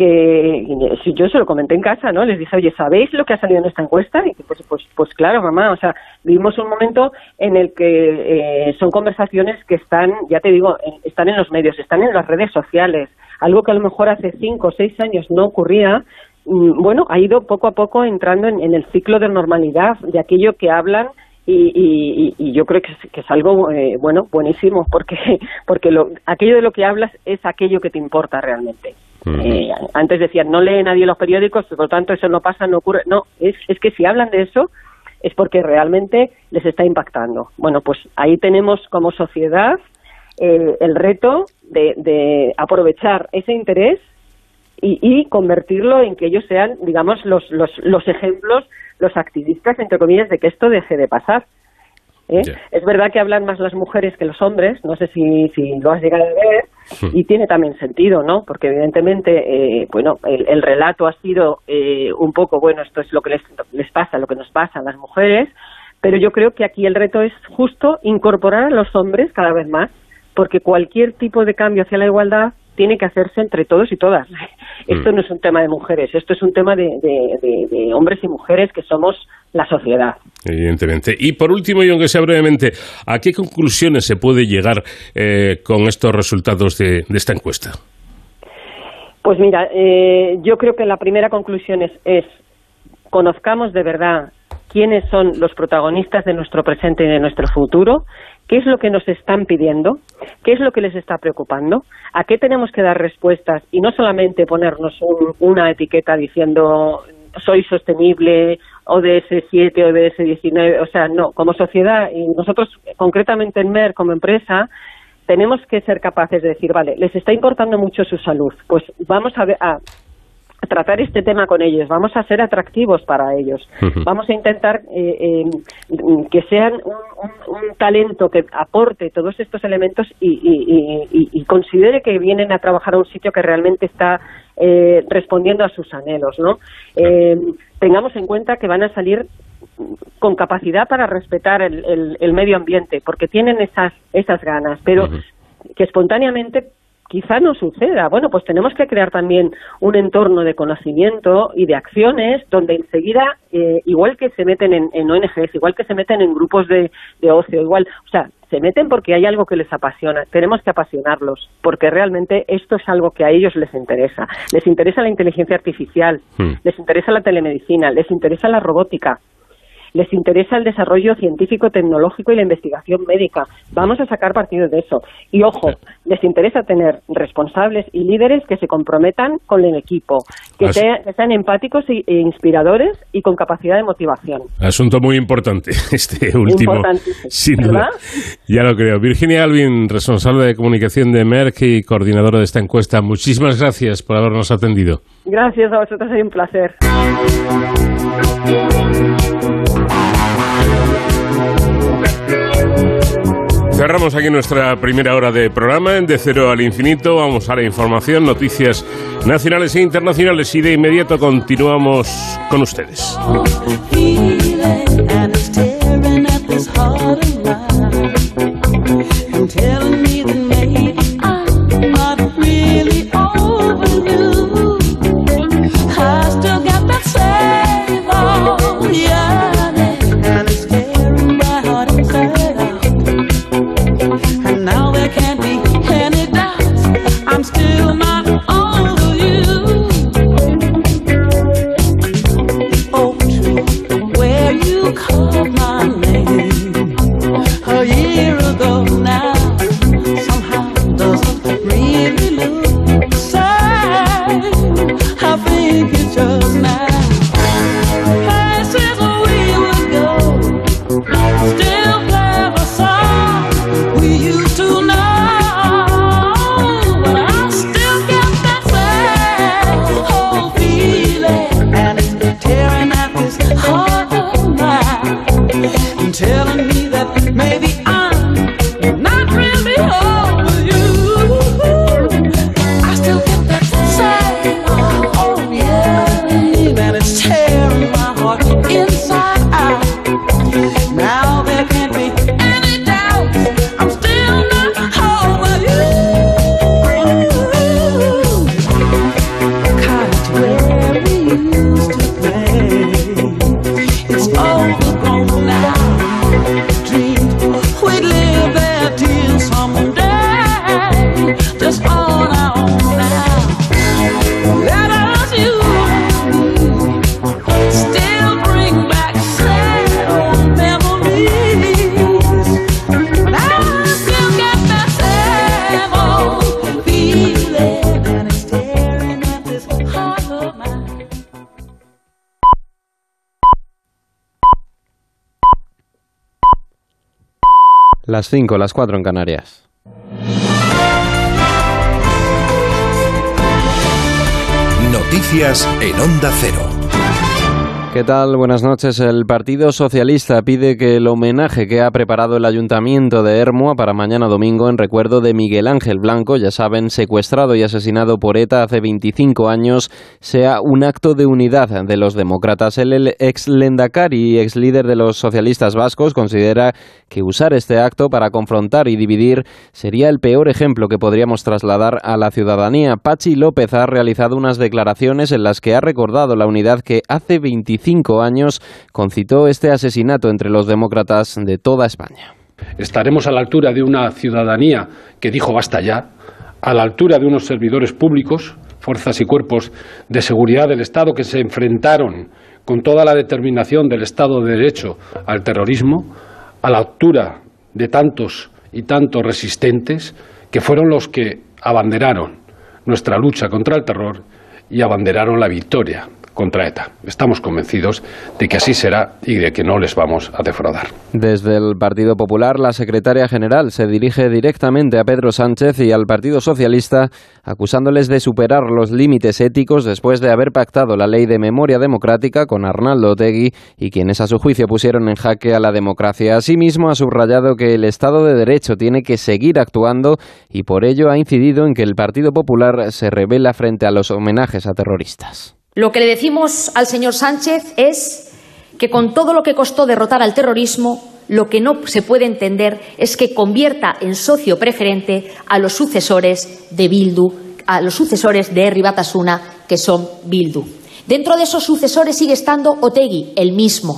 que si yo se lo comenté en casa, ¿no? Les dije, oye, ¿sabéis lo que ha salido en esta encuesta? Y pues, pues, pues claro, mamá, o sea, vivimos un momento en el que eh, son conversaciones que están, ya te digo, están en los medios, están en las redes sociales, algo que a lo mejor hace cinco o seis años no ocurría, mm, bueno, ha ido poco a poco entrando en, en el ciclo de normalidad de aquello que hablan y- y- y yo creo que es, que es algo eh, bueno buenísimo porque porque lo, aquello de lo que hablas es aquello que te importa realmente Eh, antes decían no lee nadie los periódicos por lo tanto eso no pasa no ocurre no es, es que si hablan de eso es porque realmente les está impactando bueno pues ahí tenemos como sociedad eh, el reto de, de aprovechar ese interés y, y convertirlo en que ellos sean, digamos, los, los, los ejemplos, los activistas, entre comillas, de que esto deje de pasar. ¿eh? Es verdad que hablan más las mujeres que los hombres, no sé si, si lo has llegado a ver, y tiene también sentido, ¿no? Porque evidentemente, eh, bueno, el, el relato ha sido eh, un poco, bueno, esto es lo que les, les pasa, lo que nos pasa a las mujeres, pero yo creo que aquí el reto es justo incorporar a los hombres cada vez más, porque cualquier tipo de cambio hacia la igualdad tiene que hacerse entre todos y todas. Esto no es un tema de mujeres, esto es un tema de, de- de- de hombres y mujeres que somos la sociedad. Evidentemente. Y por último, y aunque sea brevemente, ¿a qué conclusiones se puede llegar eh, con estos resultados de, de esta encuesta? Pues mira, eh, yo creo que la primera conclusión es, es conozcamos de verdad quiénes son los protagonistas de nuestro presente y de nuestro futuro, qué es lo que nos están pidiendo, qué es lo que les está preocupando, a qué tenemos que dar respuestas y no solamente ponernos un- una etiqueta diciendo soy sostenible, ODS 7, ODS 19, o sea, no, como sociedad y nosotros concretamente en MER como empresa tenemos que ser capaces de decir, vale, les está importando mucho su salud, pues vamos a, ver, a tratar este tema con ellos, vamos a ser atractivos para ellos, vamos a intentar eh, eh, que sean un, un- un talento que aporte todos estos elementos y, y- y- considere que vienen a trabajar a un sitio que realmente está eh, respondiendo a sus anhelos, ¿no? Eh, tengamos en cuenta que van a salir con capacidad para respetar el, el- el medio ambiente, porque tienen esas, esas ganas, pero que espontáneamente quizá no suceda. Bueno, pues tenemos que crear también un entorno de conocimiento y de acciones donde enseguida, eh, igual que se meten en, en, ONGs, igual que se meten en grupos de, de ocio, igual, o sea, se meten porque hay algo que les apasiona. Tenemos que apasionarlos, porque realmente esto es algo que a ellos les interesa. Les interesa la inteligencia artificial, Hmm. les interesa la telemedicina, les interesa la robótica, les interesa el desarrollo científico, tecnológico y la investigación médica. Vamos a sacar partido de eso. Y ojo, les interesa tener responsables y líderes que se comprometan con el equipo, que, Así- sea- que sean empáticos e inspiradores y con capacidad de motivación. Asunto muy importante, este último, sin duda. Ya lo creo. Virginia Alvin, responsable de comunicación de Merck y coordinadora de esta encuesta, muchísimas gracias por habernos atendido. Gracias a vosotros, es un placer. Cerramos aquí nuestra primera hora de programa en De Cero al Infinito. Vamos a la información, noticias nacionales e internacionales y de inmediato continuamos con ustedes. Telling Las 5, las 4 en Canarias. Noticias en Onda Cero. ¿Qué tal? Buenas noches. El Partido Socialista pide que el homenaje que ha preparado el Ayuntamiento de Hermua para mañana domingo en recuerdo de Miguel Ángel Blanco, ya saben, secuestrado y asesinado por ETA hace 25 años, sea un acto de unidad de los demócratas. El ex Lendakari ex líder de los socialistas vascos considera que usar este acto para confrontar y dividir sería el peor ejemplo que podríamos trasladar a la ciudadanía. Pachi López ha realizado unas declaraciones en las que ha recordado la unidad que hace 25 años concitó este asesinato entre los demócratas de toda España. Estaremos a la altura de una ciudadanía que dijo basta ya, a la altura de unos servidores públicos, fuerzas y cuerpos de seguridad del Estado que se enfrentaron con toda la determinación del Estado de Derecho al terrorismo, a la altura de tantos y tantos resistentes que fueron los que abanderaron nuestra lucha contra el terror y abanderaron la victoria contra ETA. Estamos convencidos de que así será y de que no les vamos a defraudar. Desde el Partido Popular, la secretaria general se dirige directamente a Pedro Sánchez y al Partido Socialista, acusándoles de superar los límites éticos después de haber pactado la ley de memoria democrática con Arnaldo Otegui y quienes a su juicio pusieron en jaque a la democracia. Asimismo, ha subrayado que el Estado de Derecho tiene que seguir actuando y por ello ha incidido en que el Partido Popular se revela frente a los homenajes a terroristas. Lo que le decimos al señor Sánchez es que con todo lo que costó derrotar al terrorismo, lo que no se puede entender es que convierta en socio preferente a los sucesores de Bildu, a los sucesores de Herri Batasuna, que son Bildu. Dentro de esos sucesores sigue estando Otegui, el mismo,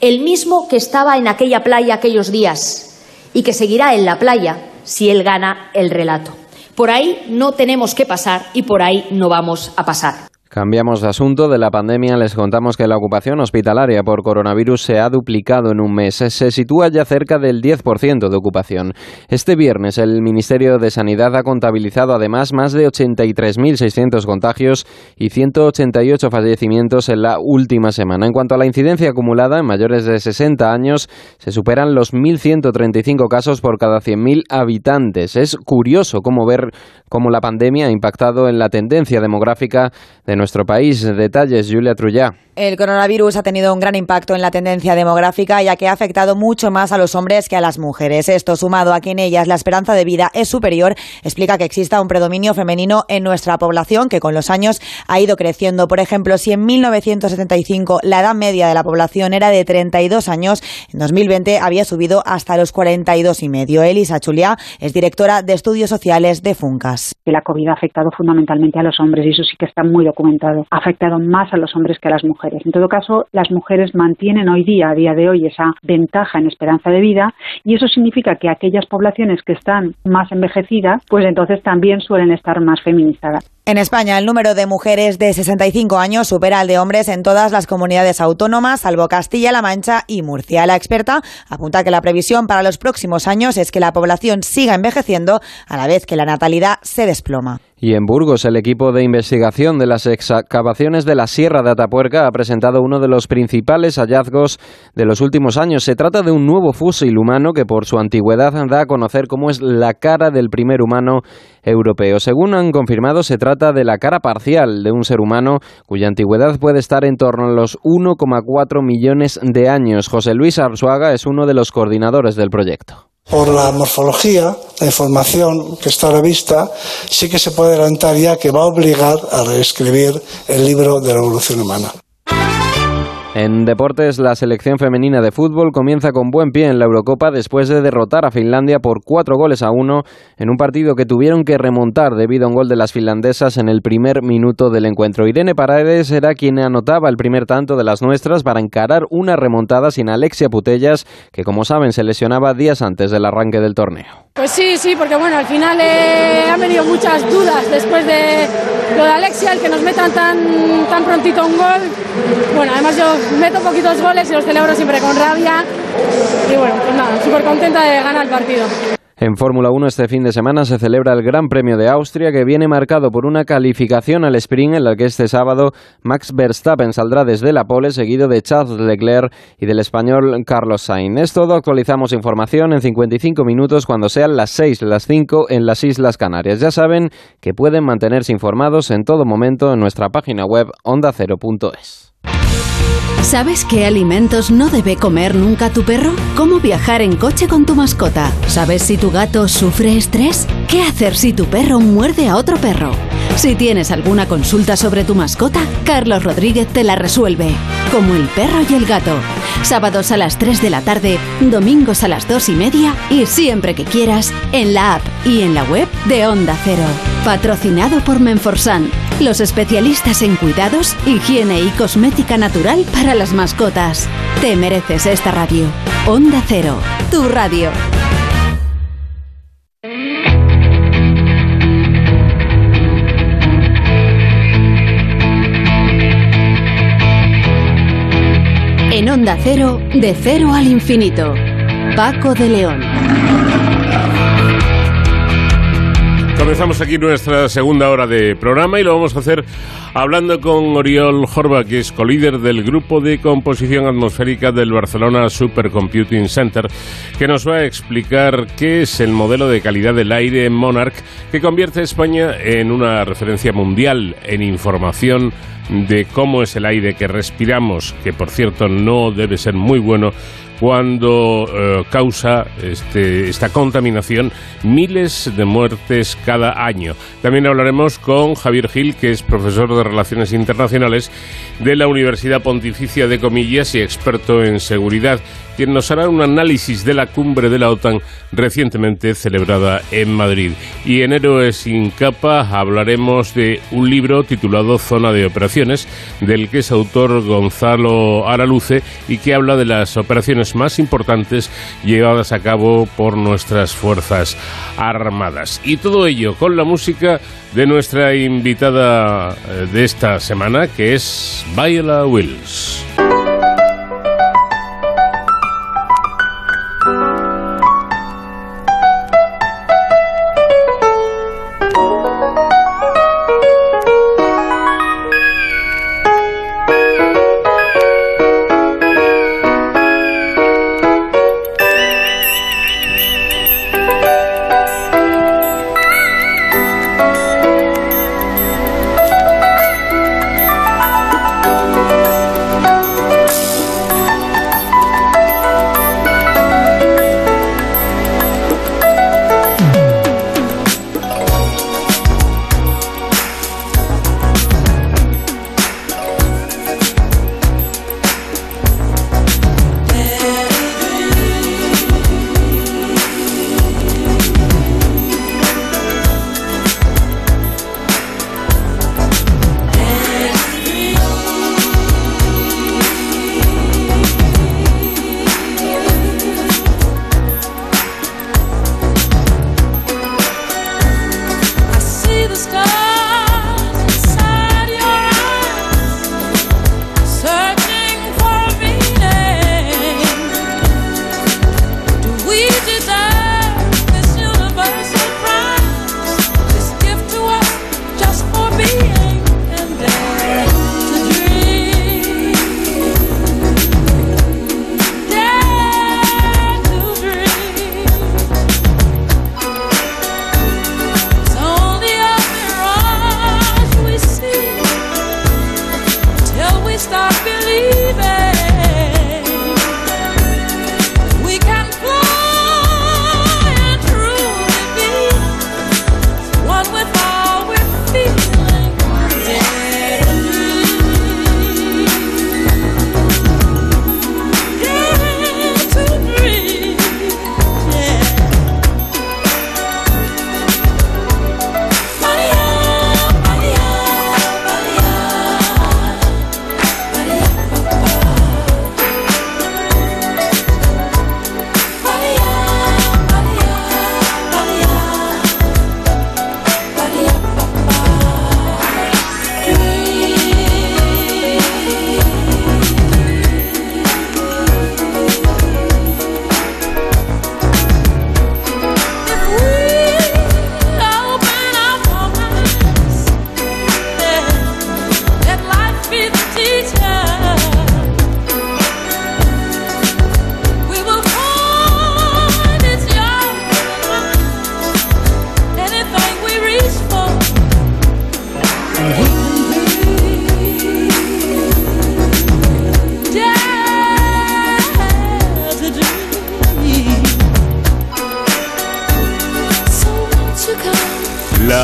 el mismo que estaba en aquella playa aquellos días y que seguirá en la playa si él gana el relato. Por ahí no tenemos que pasar y por ahí no vamos a pasar. Cambiamos de asunto. De la pandemia les contamos que la ocupación hospitalaria por coronavirus se ha duplicado en un mes. Se sitúa ya cerca del 10% de ocupación. Este viernes el Ministerio de Sanidad ha contabilizado además más de 83.600 contagios y 188 fallecimientos en la última semana. En cuanto a la incidencia acumulada en mayores de 60 años, se superan los 1.135 casos por cada 100.000 habitantes. Es curioso cómo ver cómo la pandemia ha impactado en la tendencia demográfica de nuestro país. Detalles, Julia Trullá. El coronavirus ha tenido un gran impacto en la tendencia demográfica ya que ha afectado mucho más a los hombres que a las mujeres. Esto, sumado a que en ellas la esperanza de vida es superior, explica que exista un predominio femenino en nuestra población que con los años ha ido creciendo. Por ejemplo, si en 1975 la edad media de la población era de 32 años, en 2020 había subido hasta los 42 y medio. Elisa Chulia es directora de estudios sociales de Funcas. La COVID ha afectado fundamentalmente a los hombres y eso sí que está muy documentado. Ha afectado más a los hombres que a las mujeres. En todo caso, las mujeres mantienen hoy día, a día de hoy, esa ventaja en esperanza de vida y eso significa que aquellas poblaciones que están más envejecidas, pues entonces también suelen estar más feminizadas. En España, el número de mujeres de 65 años supera al de hombres en todas las comunidades autónomas, salvo Castilla-La Mancha y Murcia. La experta apunta que la previsión para los próximos años es que la población siga envejeciendo a la vez que la natalidad se desploma. Y en Burgos, el equipo de investigación de las excavaciones de la Sierra de Atapuerca ha presentado uno de los principales hallazgos de los últimos años. Se trata de un nuevo fósil humano que por su antigüedad da a conocer cómo es la cara del primer humano europeo. Según han confirmado, se trata de la cara parcial de un ser humano cuya antigüedad puede estar en torno a los 1,4 millones de años. José Luis Arzuaga es uno de los coordinadores del proyecto. Por la morfología, la información que está a la vista, sí que se puede adelantar ya que va a obligar a reescribir el libro de la evolución humana. En deportes, la selección femenina de fútbol comienza con buen pie en la Eurocopa después de derrotar a Finlandia por cuatro goles a uno en un partido que tuvieron que remontar debido a un gol de las finlandesas en el primer minuto del encuentro. Irene Paredes era quien anotaba el primer tanto de las nuestras para encarar una remontada sin Alexia Putellas, que como saben se lesionaba días antes del arranque del torneo. Pues sí, sí, porque bueno, al final eh, han venido muchas dudas después de lo de Alexia, el que nos metan tan, tan prontito un gol. Bueno, además yo meto poquitos goles y los celebro siempre con rabia. Y bueno, pues nada, súper contenta de ganar el partido. En Fórmula 1 este fin de semana se celebra el Gran Premio de Austria que viene marcado por una calificación al sprint en la que este sábado Max Verstappen saldrá desde la pole seguido de Charles Leclerc y del español Carlos Sainz. Es todo, actualizamos información en 55 minutos cuando sean las 6, las 5 en las Islas Canarias. Ya saben que pueden mantenerse informados en todo momento en nuestra página web ondacero.es. ¿Sabes qué alimentos no debe comer nunca tu perro? ¿Cómo viajar en coche con tu mascota? ¿Sabes si tu gato sufre estrés? ¿Qué hacer si tu perro muerde a otro perro? Si tienes alguna consulta sobre tu mascota, Carlos Rodríguez te la resuelve. Como el perro y el gato. Sábados a las 3 de la tarde, domingos a las 2 y media y siempre que quieras en la app y en la web de Onda Cero. Patrocinado por Menforsan, los especialistas en cuidados, higiene y cosmética natural para las mascotas. Te mereces esta radio. Onda Cero, tu radio. En Onda Cero, de cero al infinito. Paco de León. Comenzamos aquí nuestra segunda hora de programa y lo vamos a hacer hablando con Oriol Jorba, que es colíder del grupo de composición atmosférica del Barcelona Supercomputing Center, que nos va a explicar qué es el modelo de calidad del aire Monarch que convierte a España en una referencia mundial en información de cómo es el aire que respiramos, que por cierto no debe ser muy bueno cuando eh, causa este, esta contaminación miles de muertes cada año. También hablaremos con Javier Gil, que es profesor de Relaciones Internacionales de la Universidad Pontificia de Comillas y experto en seguridad, quien nos hará un análisis de la cumbre de la OTAN recientemente celebrada en Madrid. Y en Héroes sin capa hablaremos de un libro titulado Zona de Operaciones, del que es autor Gonzalo Araluce y que habla de las operaciones más importantes llevadas a cabo por nuestras Fuerzas Armadas. Y todo ello con la música de nuestra invitada eh, de esta semana, que es Viola Wills.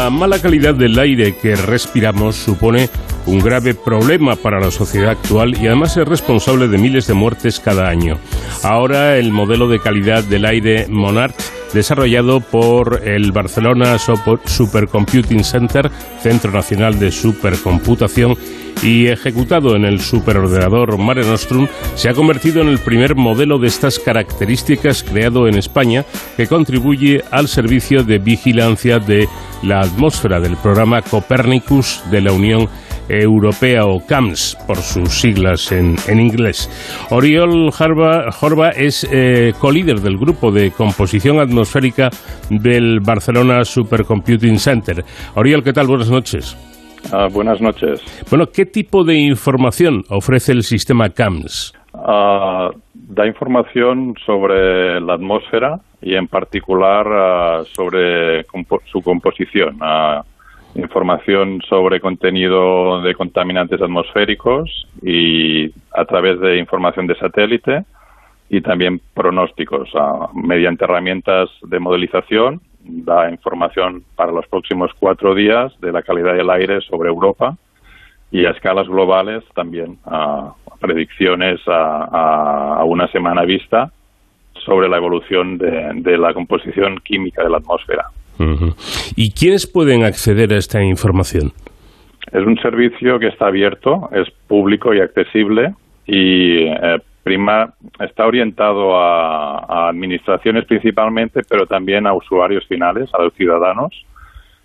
La mala calidad del aire que respiramos supone un grave problema para la sociedad actual y además es responsable de miles de muertes cada año. Ahora el modelo de calidad del aire Monarch desarrollado por el Barcelona Supercomputing Center, Centro Nacional de Supercomputación, y ejecutado en el superordenador Mare Nostrum, se ha convertido en el primer modelo de estas características creado en España que contribuye al servicio de vigilancia de la atmósfera del programa Copernicus de la Unión Europea o CAMS por sus siglas en, en inglés. Oriol Jorba es eh, colíder del grupo de composición atmosférica del Barcelona Supercomputing Center. Oriol, ¿qué tal? Buenas noches. Ah, buenas noches. Bueno, ¿qué tipo de información ofrece el sistema CAMS? Ah, da información sobre la atmósfera y en particular ah, sobre compo- su composición. Información sobre contenido de contaminantes atmosféricos y a través de información de satélite y también pronósticos. ah, mediante herramientas de modelización da información para los próximos cuatro días de la calidad del aire sobre Europa y a escalas globales también ah, predicciones a, a- a una semana vista sobre la evolución de la composición química de la atmósfera. ¿Y quiénes pueden acceder a esta información? Es un servicio que está abierto, es público y accesible y eh, prima está orientado a, administraciones principalmente, pero también a usuarios finales, a los ciudadanos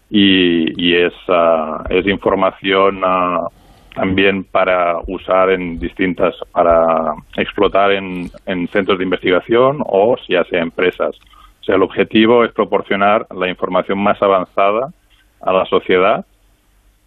y, y es, ah, es información ah, también para usar en distintas, para explotar en, en centros de investigación o ya sea empresas. O sea, el objetivo es proporcionar la información más avanzada a la sociedad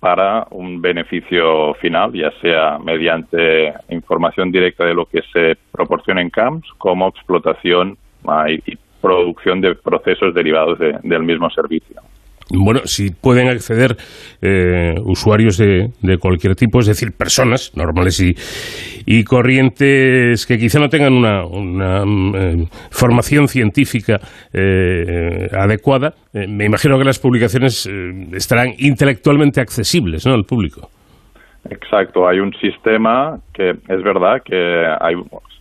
para un beneficio final, ya sea mediante información directa de lo que se proporciona en camps, como explotación ah, y, producción de procesos derivados de- del mismo servicio. Bueno, si pueden acceder eh, usuarios de, de cualquier tipo, es decir, personas normales y, y corrientes que quizá no tengan una, una, mm, eh, formación científica eh, adecuada, eh, me imagino que las publicaciones estarán intelectualmente accesibles ¿no? al público. Exacto, hay un sistema que es verdad que hay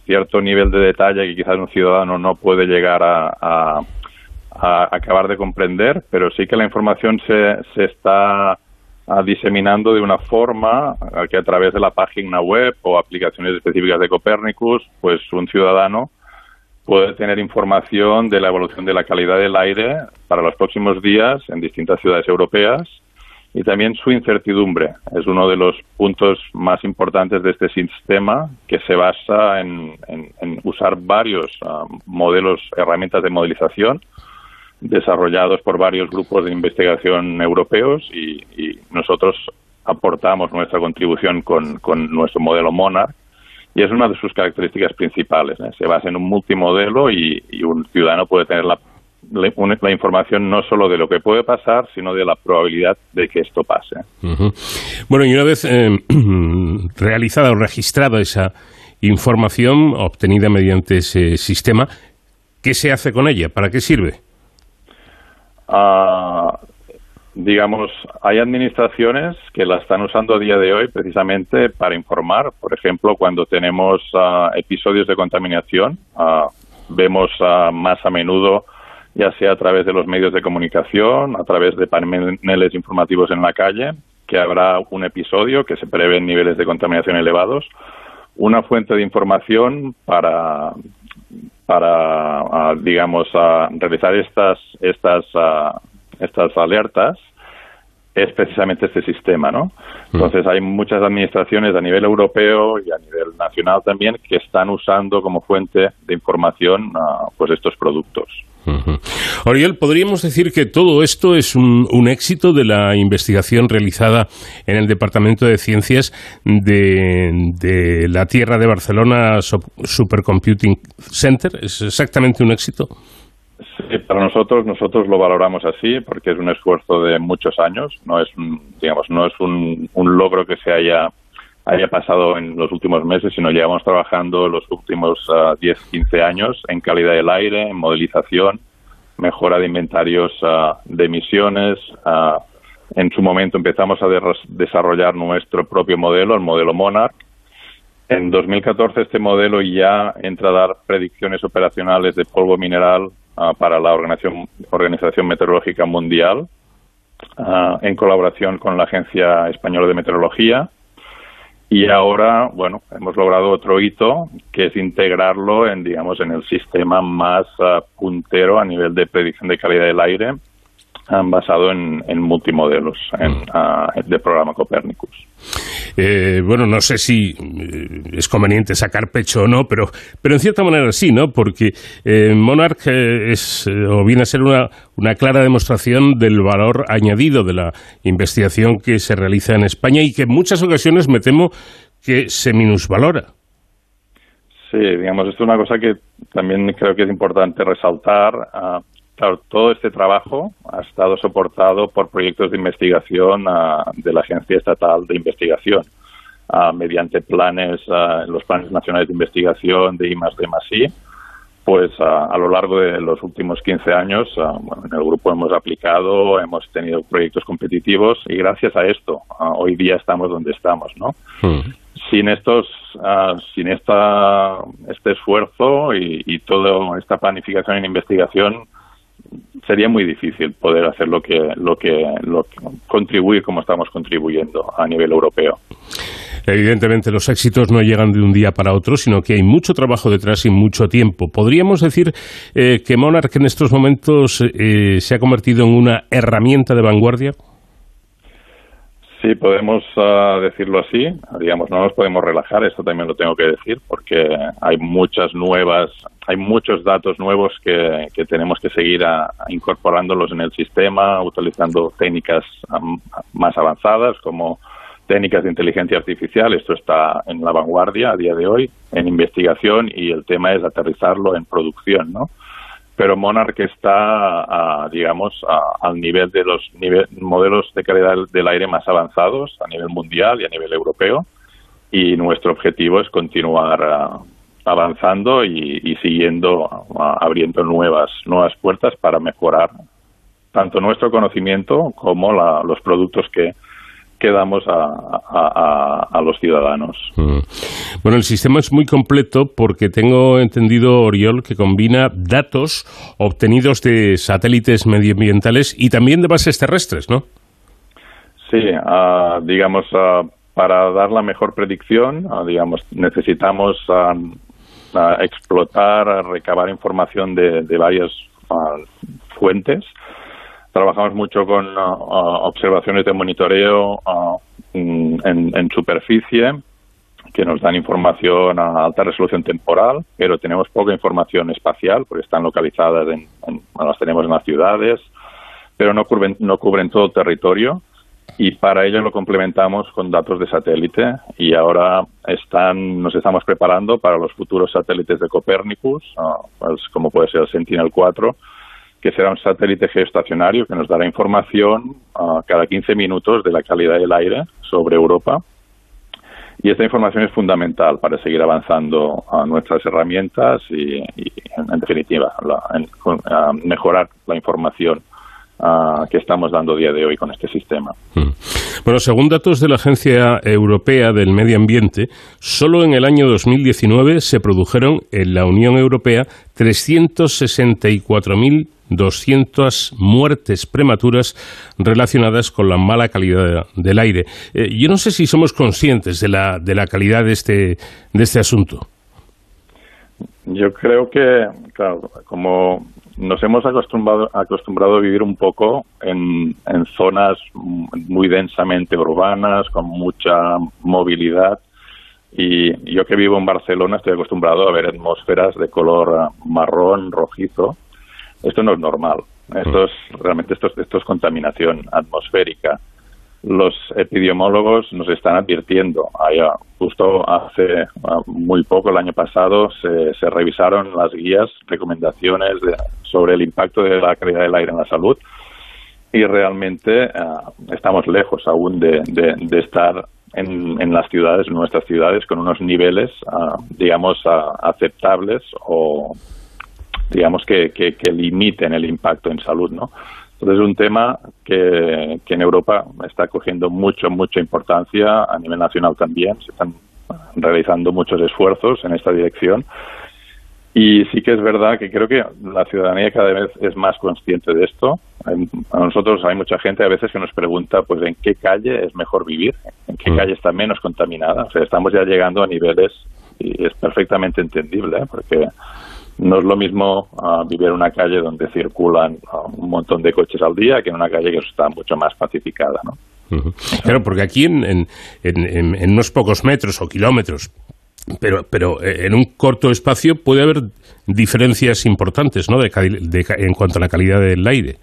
cierto nivel de detalle que quizás un ciudadano no puede llegar a- a acabar de comprender, pero sí que la información se, se está ah, diseminando de una forma que a través de la página web o aplicaciones específicas de Copernicus, pues un ciudadano puede tener información de la evolución de la calidad del aire para los próximos días en distintas ciudades europeas y también su incertidumbre. Es uno de los puntos más importantes de este sistema que se basa en, en- en usar varios ah, modelos, herramientas de modelización desarrollados por varios grupos de investigación europeos y, nosotros aportamos nuestra contribución con, nuestro modelo Monarch y es una de sus características principales. ¿eh? Se basa en un multimodelo y, un ciudadano puede tener la, la- la información no solo de lo que puede pasar, sino de la probabilidad de que esto pase. Bueno, y una vez eh, realizada o registrada esa información obtenida mediante ese sistema, ¿qué se hace con ella? ¿Para qué sirve? Ah, digamos, hay administraciones que la están usando a día de hoy precisamente para informar. Por ejemplo, cuando tenemos ah, episodios de contaminación, ah, vemos ah, más a menudo, ya sea a través de los medios de comunicación, a través de paneles informativos en la calle, que habrá un episodio que se prevén niveles de contaminación elevados. Una fuente de información para para, digamos, realizar estas, estas, estas alertas es precisamente este sistema, ¿no? Entonces hay muchas administraciones a nivel europeo y a nivel nacional también que están usando como fuente de información ah, pues estos productos. Ujú. Oriol, ¿podríamos decir que todo esto es un, éxito de la investigación realizada en el Departamento de Ciencias de, la Tierra de Barcelona Sup- Supercomputing Center? ¿Es exactamente un éxito? Sí, para nosotros, nosotros lo valoramos así porque es un esfuerzo de muchos años, no es digamos, no es un logro que se haya haya pasado en los últimos meses, sino llevamos trabajando los últimos ah, 10, 15 años en calidad del aire, en modelización, mejora de inventarios ah, de emisiones. ah, en su momento empezamos a desarrollar nuestro propio modelo, el modelo Monarch. En 2014 este modelo ya entra a dar predicciones operacionales de polvo mineral ah, para la Organización, Meteorológica Mundial en colaboración con la Agencia Española de Meteorología. Y ahora, bueno, hemos logrado otro hito, que es integrarlo en, digamos, en el sistema más ah, puntero a nivel de predicción de calidad del aire, basado en, en multimodelos en, ah, de programa Copernicus. Eh, bueno, no sé si eh, es conveniente sacar pecho o no, pero, pero en cierta manera sí, ¿no? Porque eh, Monarch eh, es, o viene a ser una, una clara demostración del valor añadido de la investigación que se realiza en España y que en muchas ocasiones me temo que se minusvalora. Sí, digamos, esto es una cosa que también creo que es importante resaltar. Ah, claro, todo este trabajo ha estado soportado por proyectos de investigación ah, de la Agencia Estatal de Investigación, ah, mediante planes, ah, los planes nacionales de investigación de I+D+I, pues a, a lo largo de los últimos 15 años, bueno, en el grupo hemos aplicado, hemos tenido proyectos competitivos y gracias a esto hoy día estamos donde estamos, ¿no? Sin estos, sin esta, este esfuerzo y, y toda esta planificación e investigación, sería muy difícil poder hacer lo que, lo que, lo que contribuir como estamos contribuyendo a nivel europeo. Evidentemente los éxitos no llegan de un día para otro, sino que hay mucho trabajo detrás y mucho tiempo. ¿Podríamos decir eh, que Monarch en estos momentos eh, se ha convertido en una herramienta de vanguardia? Sí, podemos ah, decirlo así. Digamos, no nos podemos relajar, esto también lo tengo que decir, porque hay muchas nuevas, hay muchos datos nuevos que, tenemos que seguir a- a incorporándolos en el sistema, utilizando técnicas más avanzadas como técnicas de inteligencia artificial. Esto está en la vanguardia a día de hoy, en investigación, y el tema es aterrizarlo en producción, ¿no? Pero Monarch está, ah, digamos, a- al nivel de los nive- modelos de calidad del- aire más avanzados a nivel mundial y a nivel europeo. Y nuestro objetivo es continuar avanzando y, y siguiendo abriendo nuevas nuevas puertas para mejorar tanto nuestro conocimiento como la- los productos que, que damos a, a- los ciudadanos. Mm. Bueno, el sistema es muy completo porque tengo entendido, Oriol, que combina datos obtenidos de satélites medioambientales y también de bases terrestres, ¿no? Sí, ah, digamos, ah, para dar la mejor predicción, ah, digamos, necesitamos explotar, recabar información de, de varias fuentes. Trabajamos mucho con ah, observaciones de monitoreo mm, en, superficie que nos dan información a alta resolución temporal, pero tenemos poca información espacial porque están localizadas en, en- las tenemos en las ciudades, pero no cubren, no cubren todo territorio y para ello lo complementamos con datos de satélite y ahora están nos estamos preparando para los futuros satélites de Copernicus, pues como puede ser el Sentinel-4, que será un satélite geoestacionario que nos dará información ah, cada 15 minutos de la calidad del aire sobre Europa. Y esta información es fundamental para seguir avanzando a nuestras herramientas y, en, definitiva, la- en- con- a mejorar la información ah, que estamos dando a día de hoy con este sistema. Bueno, según datos de la Agencia Europea del Medio Ambiente, solo en el año 2019 se produjeron en la Unión Europea 364.200 muertes prematuras relacionadas con la mala calidad del aire. Eh, yo no sé si somos conscientes de la, de la calidad de este, de este asunto. Yo creo que, claro, como nos hemos acostumbrado, acostumbrado a vivir un poco en, en zonas muy densamente urbanas, con mucha movilidad, y yo que vivo en Barcelona estoy acostumbrado a ver atmósferas de color ah, marrón, rojizo. Esto no es normal. Esto es realmente esto, es- esto es contaminación atmosférica. Los epidemiólogos nos están advirtiendo. Hay, ah, justo hace ah, muy poco, el año pasado, se, se revisaron las guías, recomendaciones de- sobre el impacto de la calidad del aire en la salud y realmente ah, estamos lejos aún de, de- de estar en, en las ciudades, en nuestras ciudades, con unos niveles, ah, digamos, ah, aceptables o, digamos, que, que, que limiten el impacto en salud, ¿no? Entonces es un tema que, que en Europa está cogiendo mucho, mucha importancia, a nivel nacional también, se están realizando muchos esfuerzos en esta dirección y sí que es verdad que creo que la ciudadanía cada vez es más consciente de esto. A nosotros hay mucha gente a veces que nos pregunta, pues, ¿en qué calle es mejor vivir? ¿En qué calle está menos contaminada? O sea, estamos ya llegando a niveles y es perfectamente entendible, ¿eh? porque no es lo mismo ah, vivir en una calle donde circulan ah, un montón de coches al día que en una calle que está mucho más pacificada, ¿no? Claro, porque aquí en, en- en- en- unos pocos metros o kilómetros, pero, pero eh, en un corto espacio puede haber diferencias importantes ¿no? de de en cuanto a la calidad del aire.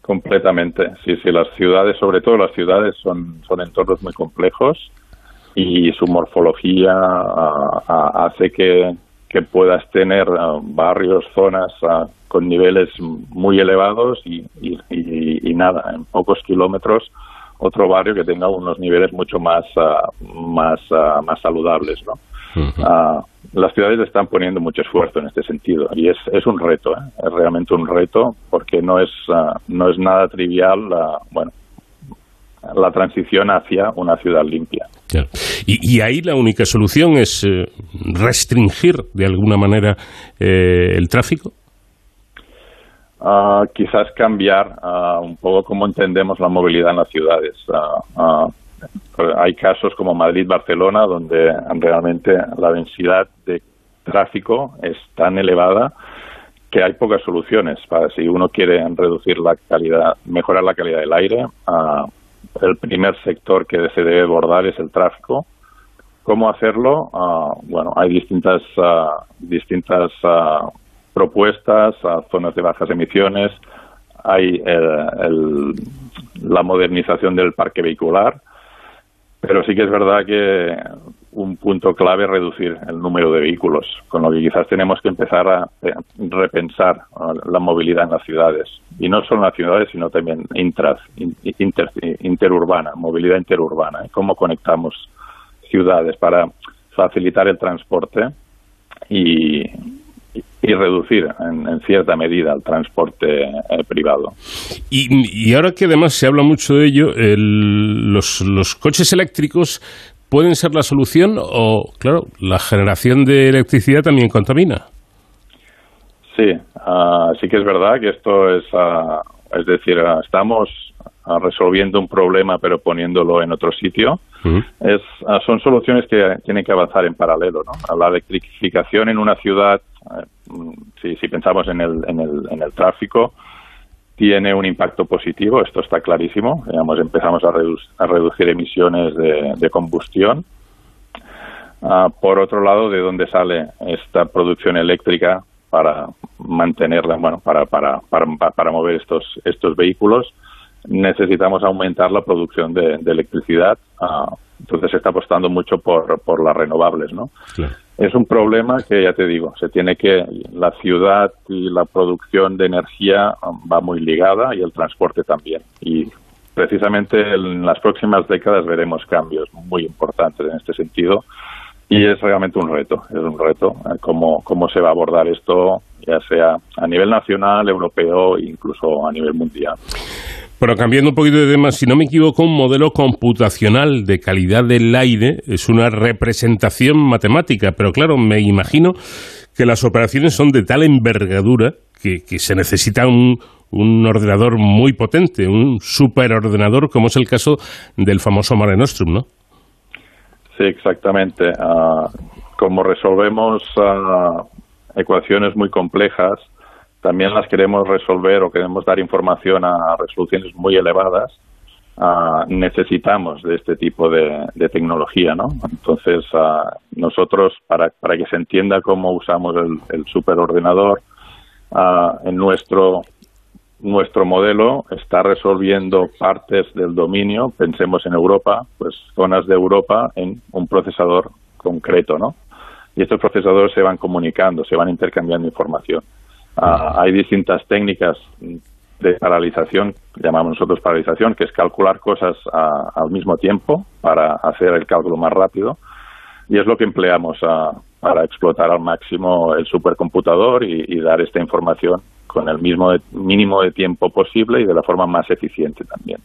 Completamente, sí, sí, las ciudades, sobre todo las ciudades, son, son entornos muy complejos y su morfología ah, hace que, que puedas tener barrios, zonas ah, con niveles muy elevados y, y- y- y nada, en pocos kilómetros otro barrio que tenga unos niveles mucho más, ah, más, más saludables, ¿no? Ah, las ciudades están poniendo mucho esfuerzo en este sentido y es, es un reto, ¿eh? es realmente un reto porque no es, no es nada trivial bueno, la transición hacia una ciudad limpia. Claro. Y, y ahí la única solución es eh, restringir de alguna manera eh, el tráfico. Ah, quizás cambiar ah, un poco cómo entendemos la movilidad en las ciudades. Ah, hay casos como Madrid-Barcelona donde realmente la densidad de tráfico es tan elevada que hay pocas soluciones para si uno quiere reducir la calidad, mejorar la calidad del aire. El primer sector que se debe abordar es el tráfico. ¿Cómo hacerlo? Ah, bueno, hay distintas ah, distintas ah, propuestas, zonas de bajas emisiones, hay eh, el- la modernización del parque vehicular, pero sí que es verdad que un punto clave reducir el número de vehículos, con lo que quizás tenemos que empezar a eh, repensar la movilidad en las ciudades. Y no solo en las ciudades, sino también intras, in- inter- interurbana, movilidad interurbana. ¿eh? Cómo conectamos ciudades para facilitar el transporte y, y reducir en, cierta medida el transporte eh, privado. Y, y ahora que además se habla mucho de ello, el- los, los coches eléctricos pueden ser la solución o, claro, la generación de electricidad también contamina. Sí, ah, sí que es verdad que esto es, ah, es decir, ah, estamos resolviendo un problema pero poniéndolo en otro sitio. Es, ah, son soluciones que tienen que avanzar en paralelo. ¿no? La electrificación en una ciudad, eh, mm, si, si pensamos en el, en, el, en el tráfico, tiene un impacto positivo, esto está clarísimo. Digamos, empezamos a, redu- a reducir emisiones de, combustión. Ah, por otro lado, ¿de dónde sale esta producción eléctrica para mantenerla, bueno, para, para, para, para mover estos, estos vehículos? Necesitamos aumentar la producción de, electricidad. ah, entonces se está apostando mucho por, por las renovables, ¿no? Es un problema que, ya te digo, se tiene que, la ciudad y la producción de energía um, va muy ligada y el transporte también. Y precisamente en las próximas décadas veremos cambios muy importantes en este sentido y es realmente un reto, es un reto eh, cómo, cómo se va a abordar esto, ya sea a nivel nacional, europeo incluso a nivel mundial. Pero cambiando un poquito de tema, si no me equivoco, un modelo computacional de calidad del aire es una representación matemática, pero claro, me imagino que las operaciones son de tal envergadura que, que se necesita un, un ordenador muy potente, un superordenador, como es el caso del famoso Mare Nostrum, ¿no? Sí, exactamente. Ah, como resolvemos ah, ecuaciones muy complejas, también las queremos resolver o queremos dar información a resoluciones muy elevadas, ah, necesitamos de este tipo de, tecnología, ¿no? Entonces, ah, nosotros, para, para que se entienda cómo usamos el, superordenador, ah, en nuestro nuestro modelo está resolviendo partes del dominio, pensemos en Europa, pues zonas de Europa en un procesador concreto, ¿no? Y estos procesadores se van comunicando, se van intercambiando información. Ah, hay distintas técnicas de paralización, llamamos nosotros paralización, que es calcular cosas ah, al mismo tiempo para hacer el cálculo más rápido. Y es lo que empleamos ah, para explotar al máximo el supercomputador y, y dar esta información con el mismo de- mínimo de tiempo posible y de la forma más eficiente también.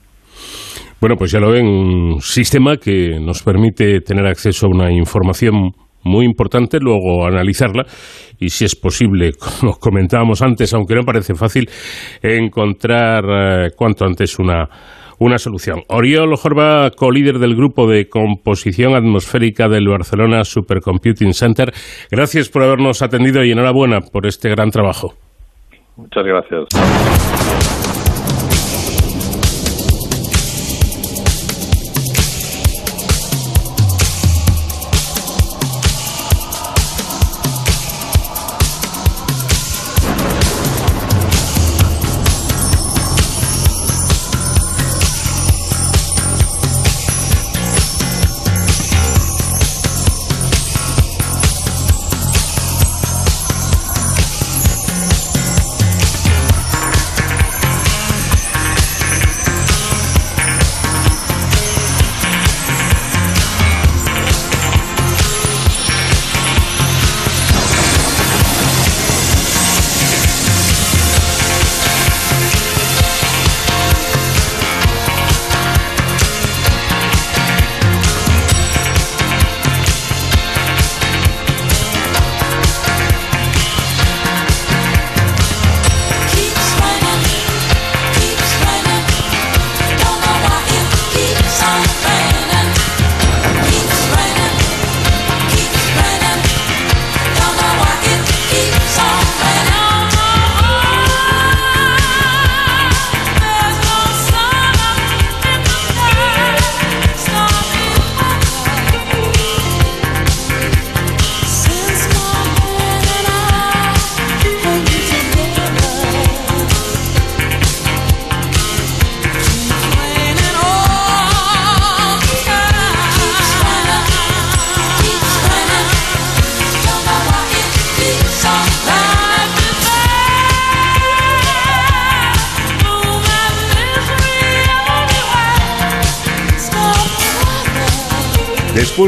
Bueno, pues ya lo ven, un sistema que nos permite tener acceso a una información muy importante, luego analizarla y, si es posible, como comentábamos antes, aunque no parece fácil, encontrar eh, cuanto antes una, una solución. Oriol Jorba, co-líder del grupo de composición atmosférica del Barcelona Supercomputing Center, gracias por habernos atendido y enhorabuena por este gran trabajo. Muchas gracias.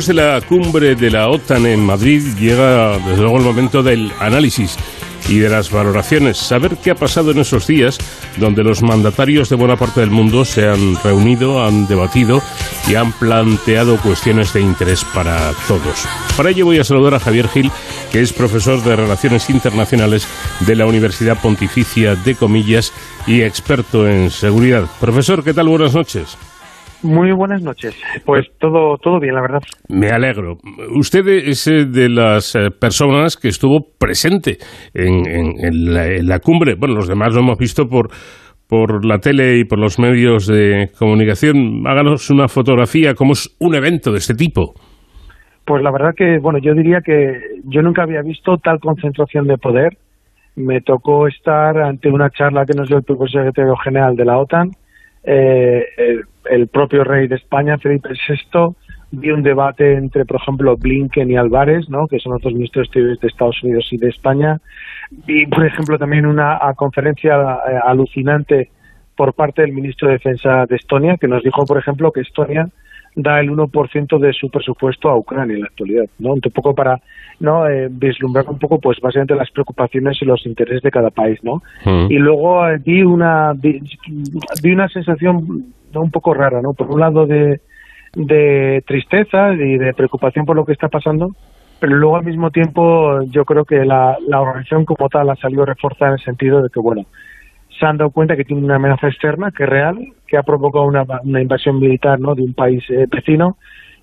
De la cumbre de la OTAN en Madrid llega desde luego el momento del análisis y de las valoraciones. Saber qué ha pasado en esos días donde los mandatarios de buena parte del mundo se han reunido, han debatido y han planteado cuestiones de interés para todos. Para ello voy a saludar a Javier Gil, que es profesor de Relaciones Internacionales de la Universidad Pontificia de Comillas y experto en seguridad. Profesor, ¿qué tal? Buenas noches. Muy buenas noches. Pues todo, todo bien, la verdad. Me alegro. Usted es eh, de las eh, personas que estuvo presente en, en- en la, en la cumbre. Bueno, los demás lo hemos visto por, por la tele y por los medios de comunicación. Háganos una fotografía, cómo es un evento de este tipo. Pues la verdad que, bueno, yo diría que yo nunca había visto tal concentración de poder. Me tocó estar ante una charla que nos dio el propio secretario general de la OTAN, eh, el, propio rey de España, Felipe VI. Vi un debate entre, por ejemplo, Blinken y Álvarez, ¿no? que son otros ministros exteriores de Estados Unidos y de España. Vi, por ejemplo, también una conferencia eh, alucinante por parte del ministro de Defensa de Estonia, que nos dijo, por ejemplo, que Estonia da el 1% de su presupuesto a Ucrania en la actualidad, ¿no? Un poco para no Eh, vislumbrar un poco, pues básicamente las preocupaciones y los intereses de cada país, ¿no? Y luego eh, vi una vi una sensación ¿no? un poco rara, ¿no? Por un lado de, de tristeza y de preocupación por lo que está pasando, pero luego al mismo tiempo yo creo que la, la organización como tal ha salido reforzada en el sentido de que, bueno, se han dado cuenta que tiene una amenaza externa que es real, que ha provocado una, invasión militar ¿no? de un país eh, vecino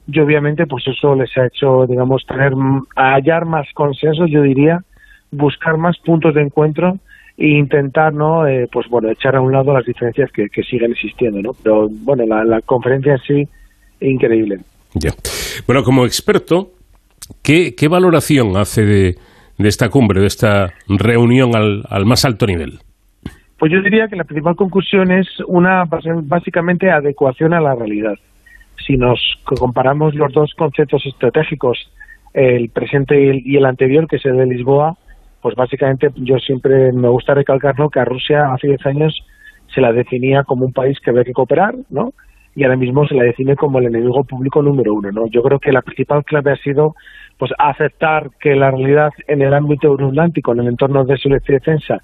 y obviamente pues eso les ha hecho, digamos, tener mm, hallar más consensos, yo diría, buscar más puntos de encuentro e intentar, ¿no? Eh, pues bueno, echar a un lado las diferencias que, siguen existiendo, ¿no? Pero bueno, la, la conferencia en sí, increíble. Bueno, como experto, ¿qué, qué valoración hace de, de esta cumbre, de esta reunión al, al más alto nivel? Pues yo diría que la principal conclusión es una básicamente adecuación a la realidad. Si nos comparamos los dos conceptos estratégicos, el presente y el, y el anterior, que es el de Lisboa, pues básicamente yo siempre me gusta recalcarlo que a Rusia hace 10 años se la definía como un país que había que cooperar, ¿no? Y ahora mismo se la define como el enemigo público número uno, ¿no? Yo creo que la principal clave ha sido pues aceptar que la realidad en el ámbito euroatlántico, en el entorno de seguridad y defensa,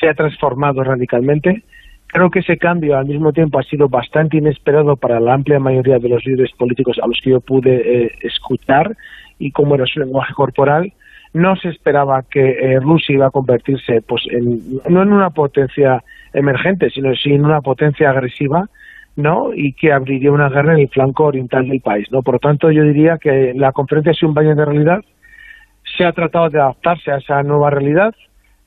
se ha transformado radicalmente. Creo que ese cambio al mismo tiempo ha sido bastante inesperado para la amplia mayoría de los líderes políticos a los que yo pude eh, escuchar y cómo era su lenguaje corporal. No se esperaba que eh, Rusia iba a convertirse pues en, no en una potencia emergente, sino en una potencia agresiva, ¿no? Y que abriría una guerra en el flanco oriental del país, ¿no? Por lo tanto, yo diría que la conferencia sido un baño de realidad. Se ha tratado de adaptarse a esa nueva realidad.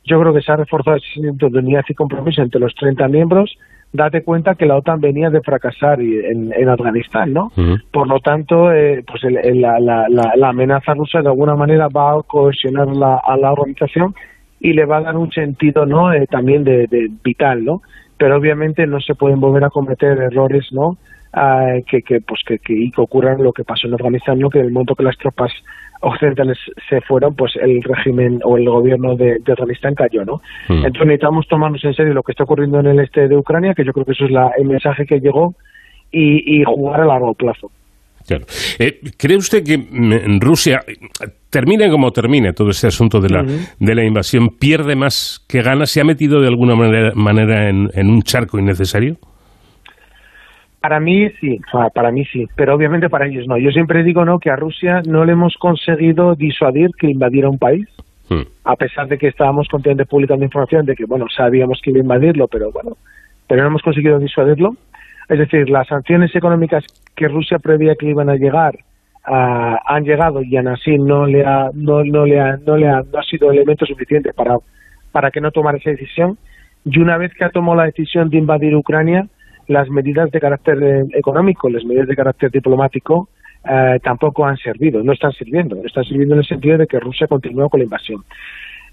Yo creo que se ha reforzado ese sentimiento de unidad y compromiso entre los 30 miembros. Date cuenta que la OTAN venía de fracasar y- en, en Afganistán, ¿no? Por lo tanto, eh, pues el- el- la, la- la- la amenaza rusa de alguna manera va a cohesionar la, a la organización y le va a dar un sentido, ¿no? Eh, también de, de vital, ¿no? Pero obviamente no se pueden volver a cometer errores, ¿no? Ah, que, que pues que, que, y que ocurran lo que pasó en Afganistán, ¿no? Que en el momento que las tropas occidentales se fueron, pues el régimen o el gobierno de, de Afganistán cayó, ¿no? Mm. Entonces necesitamos tomarnos en serio lo que está ocurriendo en el este de Ucrania, que yo creo que eso es la, el mensaje que llegó, y, y jugar a largo plazo. Claro. Eh, ¿Cree usted que mm, en Rusia, termine como termine todo este asunto de la, de la invasión, pierde más que gana? ¿Se ha metido de alguna manera, manera en, en un charco innecesario? Para mí sí, para mí sí, pero obviamente para ellos no. Yo siempre digo no que a Rusia no le hemos conseguido disuadir que invadiera un país, Hmm. a pesar de que estábamos continuamente publicando información de que bueno sabíamos que iba a invadirlo, pero bueno, pero no hemos conseguido disuadirlo. Es decir, las sanciones económicas que Rusia prevía que iban a llegar ah, han llegado y aún así no le ha no, no le ha no le ha, no ha sido elemento suficiente para para que no tomara esa decisión. Y una vez que ha tomado la decisión de invadir Ucrania, las medidas de carácter eh, económico, las medidas de carácter diplomático, eh, tampoco han servido, no están sirviendo. No están sirviendo en el sentido de que Rusia continúa con la invasión.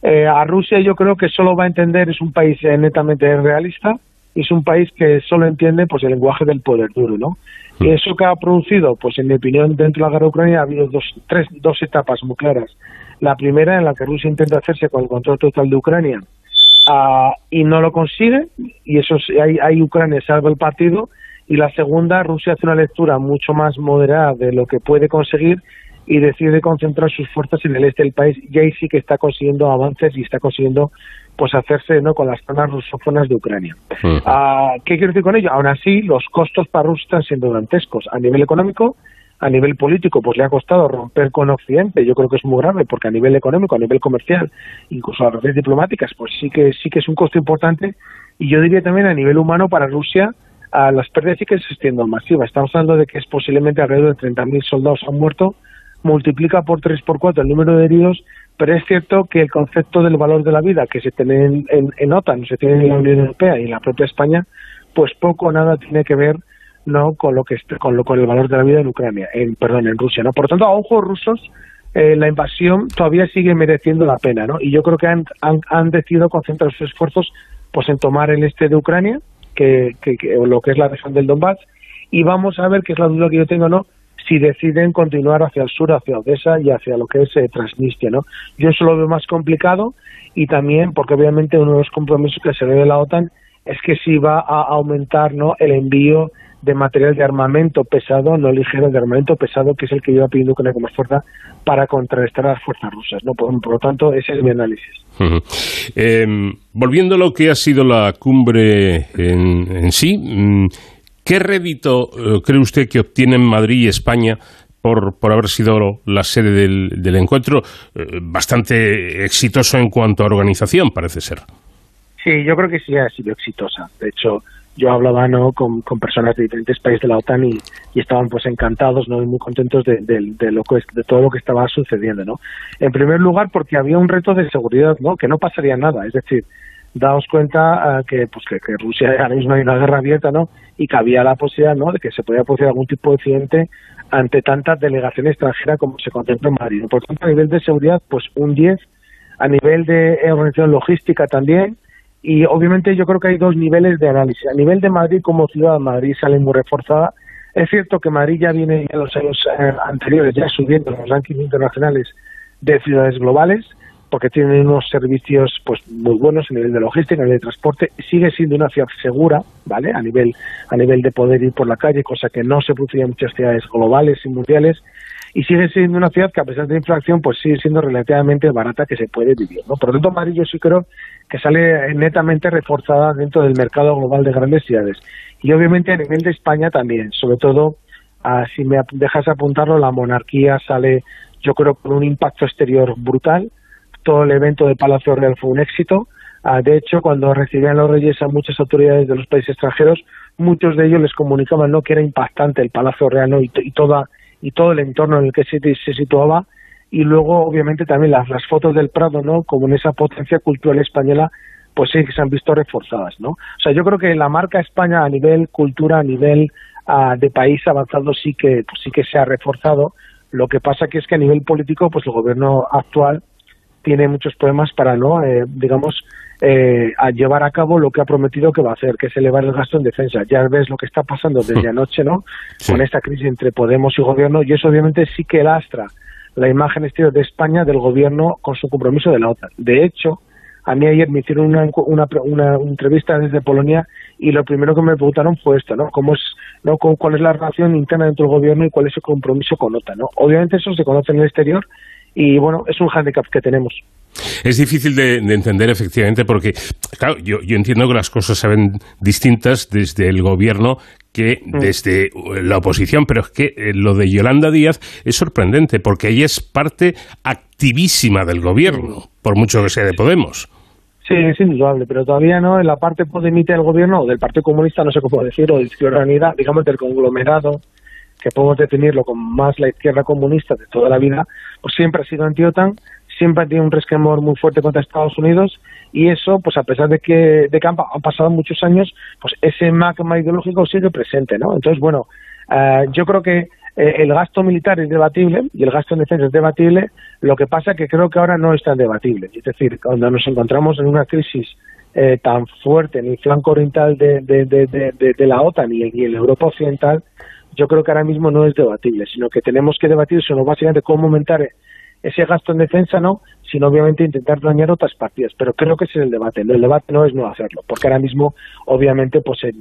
Eh, a Rusia yo creo que solo va a entender, es un país eh, netamente realista, es un país que solo entiende pues el lenguaje del poder duro, ¿no? Y eso que ha producido, pues en mi opinión, dentro de la guerra de Ucrania ha habido dos, tres, dos etapas muy claras. La primera en la que Rusia intenta hacerse con el control total de Ucrania ah, y no lo consigue, y eso es- ahí, ahí Ucrania salva el partido, Y la segunda, Rusia hace una lectura mucho más moderada de lo que puede conseguir y decide concentrar sus fuerzas en el este del país y ahí sí que está consiguiendo avances y está consiguiendo pues hacerse no con las zonas rusófonas de Ucrania. Ah, ¿Qué quiero decir con ello? Aún así, los costos para Rusia están siendo dantescos a nivel económico, a nivel político, pues le ha costado romper con Occidente. Yo creo que es muy grave porque a nivel económico, a nivel comercial, incluso a las redes diplomáticas, pues sí que sí que es un costo importante. Y yo diría también a nivel humano para Rusia, las pérdidas sí que se extienden masivas. Estamos hablando de que es posiblemente alrededor de 30.000 soldados han muerto, multiplica por 3 por 4 el número de heridos, pero es cierto que el concepto del valor de la vida que se tiene en, en, en OTAN, se tiene en la Unión Europea y en la propia España, pues poco o nada tiene que ver no con lo que con lo con el valor de la vida en Ucrania, en perdón, en Rusia, ¿no? Por lo tanto, a ojos rusos eh, la invasión todavía sigue mereciendo la pena, ¿no? Y yo creo que han, han, decidido concentrar sus esfuerzos pues en tomar el este de Ucrania, que, que, lo que es la región del Donbass, y vamos a ver, que es la duda que yo tengo, ¿no? si deciden continuar hacia el sur, hacia Odessa y hacia lo que es eh, Transnistria, ¿no? Yo eso lo veo más complicado y también porque obviamente uno de los compromisos que se ve de la OTAN es que si va a aumentar, ¿no? El envío de material de armamento pesado, no ligero, de armamento pesado, que es el que lleva pidiendo con más fuerza para contrarrestar a las fuerzas rusas, ¿no? Por, por lo tanto, ese es mi análisis. Eh, volviendo a lo que ha sido la cumbre en, en sí, mm, ¿qué rédito eh, cree usted que obtienen Madrid y España por, por haber sido la sede del, del encuentro? Eh, bastante exitoso en cuanto a organización, parece ser. Sí, yo creo que sí ha sido exitosa. De hecho, yo hablaba no con, con personas de diferentes países de la OTAN y, estaban pues encantados no y muy contentos de, de, de lo que, de todo lo que estaba sucediendo no en primer lugar porque había un reto de seguridad no que no pasaría nada. Es decir daos cuenta uh, que pues que, que, Rusia ahora mismo hay una guerra abierta no y que había la posibilidad no de que se podía producir algún tipo de accidente ante tanta delegación extranjera como se contempla en Madrid. Por tanto a nivel de seguridad pues un 10 a nivel de organización logística también y obviamente yo creo que hay dos niveles de análisis. A nivel de Madrid como ciudad, Madrid sale muy reforzada. Es cierto que Madrid ya viene en los años eh, anteriores ya subiendo en los rankings internacionales de ciudades globales porque tienen unos servicios pues muy buenos a nivel de logística, a nivel de transporte, sigue siendo una ciudad segura, ¿vale? A nivel a nivel de poder ir por la calle, cosa que no se producía en muchas ciudades globales y mundiales y sigue siendo una ciudad que a pesar de la inflación pues sigue siendo relativamente barata que se puede vivir, ¿no? Por lo tanto, Madrid sí creo que sale netamente reforzada dentro del mercado global de grandes ciudades. Y obviamente a nivel de España también, sobre todo, uh, si me dejas apuntarlo, la monarquía sale, yo creo, con un impacto exterior brutal. Todo el evento de Palacio Real fue un éxito. Uh, de hecho, cuando recibían los reyes a muchas autoridades de los países extranjeros, muchos de ellos les comunicaban ¿no? que era impactante el Palacio Real ¿no? y, y, toda, y todo el entorno en el que se, se situaba y luego obviamente también las, las fotos del Prado, ¿no? Como en esa potencia cultural española, pues sí que se han visto reforzadas, ¿no? O sea, yo creo que la marca España a nivel cultura, a nivel uh, de país avanzado sí que pues sí que se ha reforzado. Lo que pasa que es que a nivel político, pues el gobierno actual tiene muchos problemas para no, eh, digamos, eh, a llevar a cabo lo que ha prometido que va a hacer, que es elevar el gasto en defensa. Ya ves lo que está pasando desde anoche, ¿no? Sí. Con esta crisis entre Podemos y gobierno, y eso obviamente sí que lastra la imagen exterior de España del gobierno con su compromiso de la OTAN. De hecho, a mí ayer me hicieron una, una, una, entrevista desde Polonia y lo primero que me preguntaron fue esto, ¿no? ¿Cómo es, no cuál es la relación interna dentro del gobierno y cuál es su compromiso con OTAN, ¿no? Obviamente eso se conoce en el exterior y bueno, es un hándicap que tenemos. Es difícil de, de, entender efectivamente porque, claro, yo, yo entiendo que las cosas se ven distintas desde el gobierno que desde la oposición, pero es que lo de Yolanda Díaz es sorprendente porque ella es parte activísima del gobierno, por mucho que sea de Podemos. Sí, es indudable, pero todavía no en la parte podemita del gobierno o del Partido Comunista, no sé cómo decir, o de Izquierda Unida, digamos del conglomerado que podemos definirlo como más la izquierda comunista de toda la vida, pues siempre ha sido anti-OTAN, siempre ha tenido un resquemor muy fuerte contra Estados Unidos y eso, pues a pesar de que, de que han, pasado muchos años, pues ese magma ideológico sigue presente, ¿no? Entonces, bueno, uh, yo creo que eh, el gasto militar es debatible y el gasto en defensa es debatible, lo que pasa que creo que ahora no es tan debatible. Es decir, cuando nos encontramos en una crisis eh, tan fuerte en el flanco oriental de, de, de, de la OTAN y, y en Europa Occidental, yo creo que ahora mismo no es debatible, sino que tenemos que debatir sobre básicamente cómo aumentar ese gasto en defensa no, sino obviamente intentar dañar otras partidas. Pero creo que ese es el debate. El debate no es no hacerlo, porque ahora mismo, obviamente, pues eh,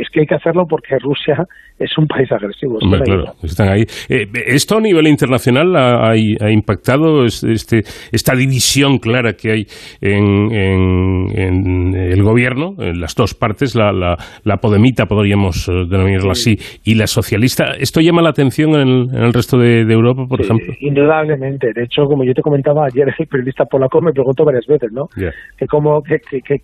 es que hay que hacerlo porque Rusia es un país agresivo. Hombre, claro, están ahí. Eh, ¿Esto a nivel internacional ha, ha- ha impactado es- este, esta división clara que hay en, en- en el gobierno, en las dos partes, la, la, la podemita, podríamos eh, denominarla así, y la socialista? ¿Esto llama la atención en el, en el resto de, de Europa, por ejemplo? Indudablemente. De hecho, como yo te comentaba ayer, el periodista polaco me preguntó varias veces, ¿no? Que cómo que, que, que,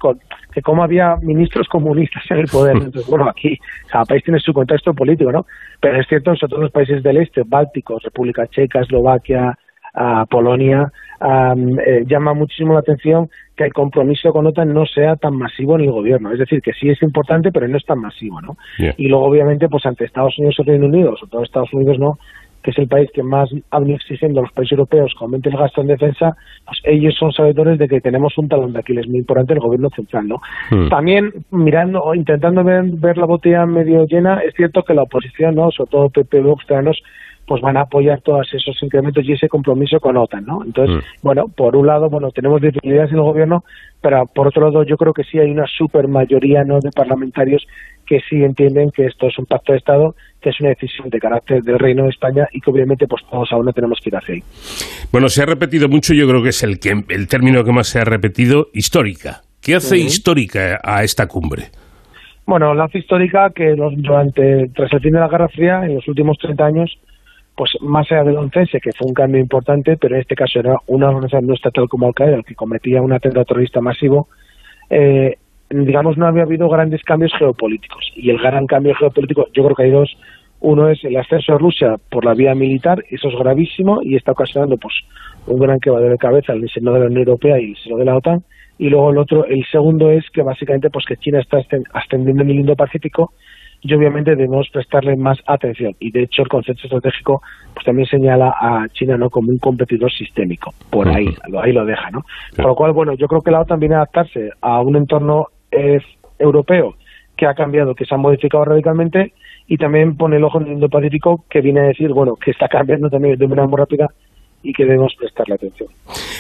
que cómo había ministros comunistas en el poder. Entonces, bueno, aquí cada país tiene su contexto político, ¿no? Pero es cierto, sobre todo los países del este, bálticos, República Checa, Eslovaquia, ah, Polonia, eh, llama muchísimo la atención que el compromiso con OTAN no sea tan masivo en el gobierno. Es decir, que sí es importante, pero no es tan masivo, ¿no? Y luego, obviamente, pues ante Estados Unidos y Reino Unido, sobre todo Estados Unidos, ¿no? Que es el país que más ha venido exigiendo a los países europeos que aumente el gasto en defensa, pues ellos son sabedores de que tenemos un talón de Aquiles muy importante el gobierno central, ¿no? Hmm. También mirando o intentando ver, ver la botella medio llena, es cierto que la oposición, ¿no? Sobre todo PP, Vox, Ciudadanos, pues van a apoyar todos esos incrementos y ese compromiso con OTAN, ¿no? Entonces, Hmm. bueno, por un lado, bueno, tenemos debilidades en el gobierno, pero por otro lado, yo creo que sí hay una super mayoría, ¿no?, de parlamentarios que sí entienden que esto es un pacto de Estado, que es una decisión de carácter del Reino de España y que obviamente pues todos aún no tenemos que ir hacia ahí. Bueno, se ha repetido mucho, yo creo que es el, que, el término que más se ha repetido, histórica. ¿Qué hace histórica a esta cumbre? Bueno, la hace histórica que los- durante, tras el fin de la Guerra Fría, en los últimos 30 años, pues más allá del oncense, que fue un cambio importante, pero en este caso era una organización no estatal como Al-Qaeda, que cometía un atentado terrorista masivo, eh, digamos, no había habido grandes cambios geopolíticos. Y el gran cambio geopolítico, yo creo que hay dos. Uno es el ascenso de Rusia por la vía militar, eso es gravísimo y está ocasionando pues un gran quebradero de cabeza en el de la Unión Europea y el seno de la OTAN. Y luego el otro, el segundo es que básicamente pues que China está ascen- ascendiendo en el Indo-Pacífico y obviamente debemos prestarle más atención. Y de hecho el concepto estratégico pues también señala a China no como un competidor sistémico. Por ahí, lo- ahí lo deja, ¿no? Por lo cual, bueno, yo creo que la OTAN viene a adaptarse a un entorno eh, europeo que ha cambiado, que se ha modificado radicalmente y también pone el ojo en el Indo-Pacífico que viene a decir, bueno, que está cambiando también de manera muy rápida y que debemos prestarle atención.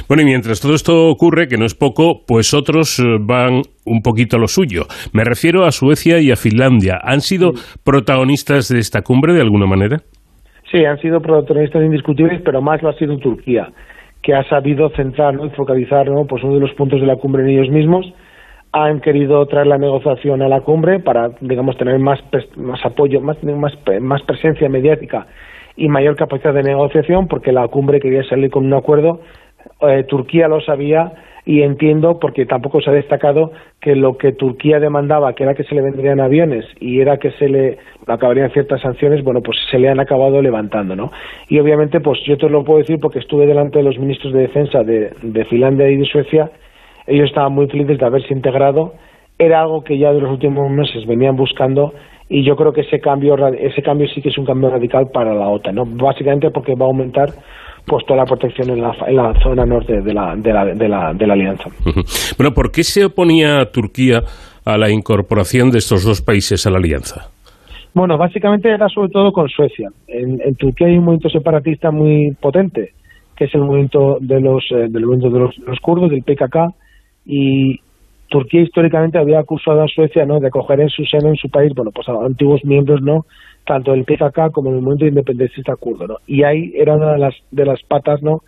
Bueno, y mientras todo esto ocurre, que no es poco, pues otros eh, van un poquito a lo suyo. Me refiero a Suecia y a Finlandia. ¿Han sido protagonistas de esta cumbre de alguna manera? Sí, han sido protagonistas indiscutibles, pero más lo ha sido Turquía, que ha sabido centrar ¿no? y focalizar ¿no? pues uno de los puntos de la cumbre en ellos mismos. Han querido traer la negociación a la cumbre para, digamos, tener más, más apoyo, más, más, más presencia mediática y mayor capacidad de negociación, porque la cumbre quería salir con un acuerdo. Eh, Turquía lo sabía y entiendo, porque tampoco se ha destacado que lo que Turquía demandaba, que era que se le vendrían aviones y era que se le acabarían ciertas sanciones, bueno, pues se le han acabado levantando, ¿no? Y obviamente, pues yo te lo puedo decir porque estuve delante de los ministros de defensa de, de Finlandia y de Suecia, ellos estaban muy felices de haberse integrado, era algo que ya de los últimos meses venían buscando y yo creo que ese cambio ese cambio sí que es un cambio radical para la OTAN, ¿no? Básicamente porque va a aumentar pues toda la protección en la, en la zona norte de la, de la, de la, de la alianza. Bueno, ¿por qué se oponía Turquía a la incorporación de estos dos países a la alianza? Bueno, básicamente era sobre todo con Suecia. En, en Turquía hay un movimiento separatista muy potente, que es el movimiento de los, eh, del movimiento de los, los kurdos, del PKK, y Turquía históricamente había acusado a Suecia ¿no? de acoger en su seno, en su país, bueno, pues a antiguos miembros, ¿no? tanto del PKK como del movimiento independentista kurdo, ¿no? Y ahí era una de las, de las patas, ¿no?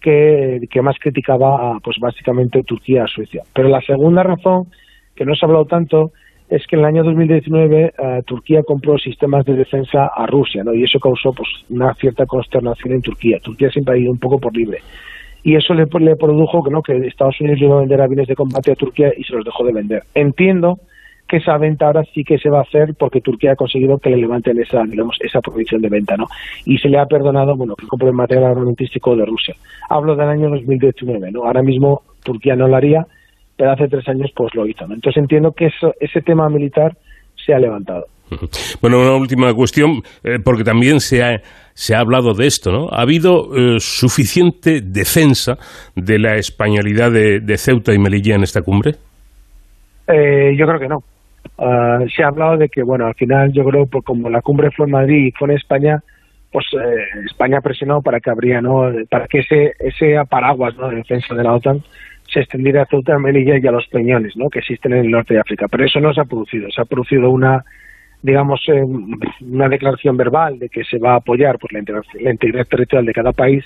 Que, que más criticaba, a, pues básicamente Turquía a Suecia. Pero la segunda razón, que no se ha hablado tanto, es que en el año 2019 eh, Turquía compró sistemas de defensa a Rusia, ¿no? Y eso causó pues una cierta consternación en Turquía. Turquía siempre ha ido un poco por libre. Y eso le, le produjo ¿no? que Estados Unidos iba a vender aviones de combate a Turquía y se los dejó de vender. Entiendo que esa venta ahora sí que se va a hacer porque Turquía ha conseguido que le levanten esa, digamos, esa prohibición de venta, ¿no? Y se le ha perdonado, bueno, que compre material armamentístico de Rusia. Hablo del año 2019, ¿no? Ahora mismo Turquía no lo haría, pero hace tres años pues lo hizo, ¿no? Entonces entiendo que eso, ese tema militar se ha levantado. Bueno, una última cuestión, eh, porque también se ha, se ha hablado de esto, ¿no? ¿Ha habido eh, suficiente defensa de la españolidad de, Ceuta y Melilla en esta cumbre? Eh, yo creo que no. Ah, se ha hablado de que, bueno, al final yo creo, pues como la cumbre fue en Madrid y fue en España, pues eh, España presionó para que habría, ¿no? Para que ese, ese paraguas ¿no? de defensa de la OTAN se extendiera a Ceuta, Melilla y a los Peñones, ¿no? Que existen en el norte de África. Pero eso no se ha producido. Se ha producido una, digamos, eh, una declaración verbal de que se va a apoyar pues, la, integridad, la integridad territorial de cada país,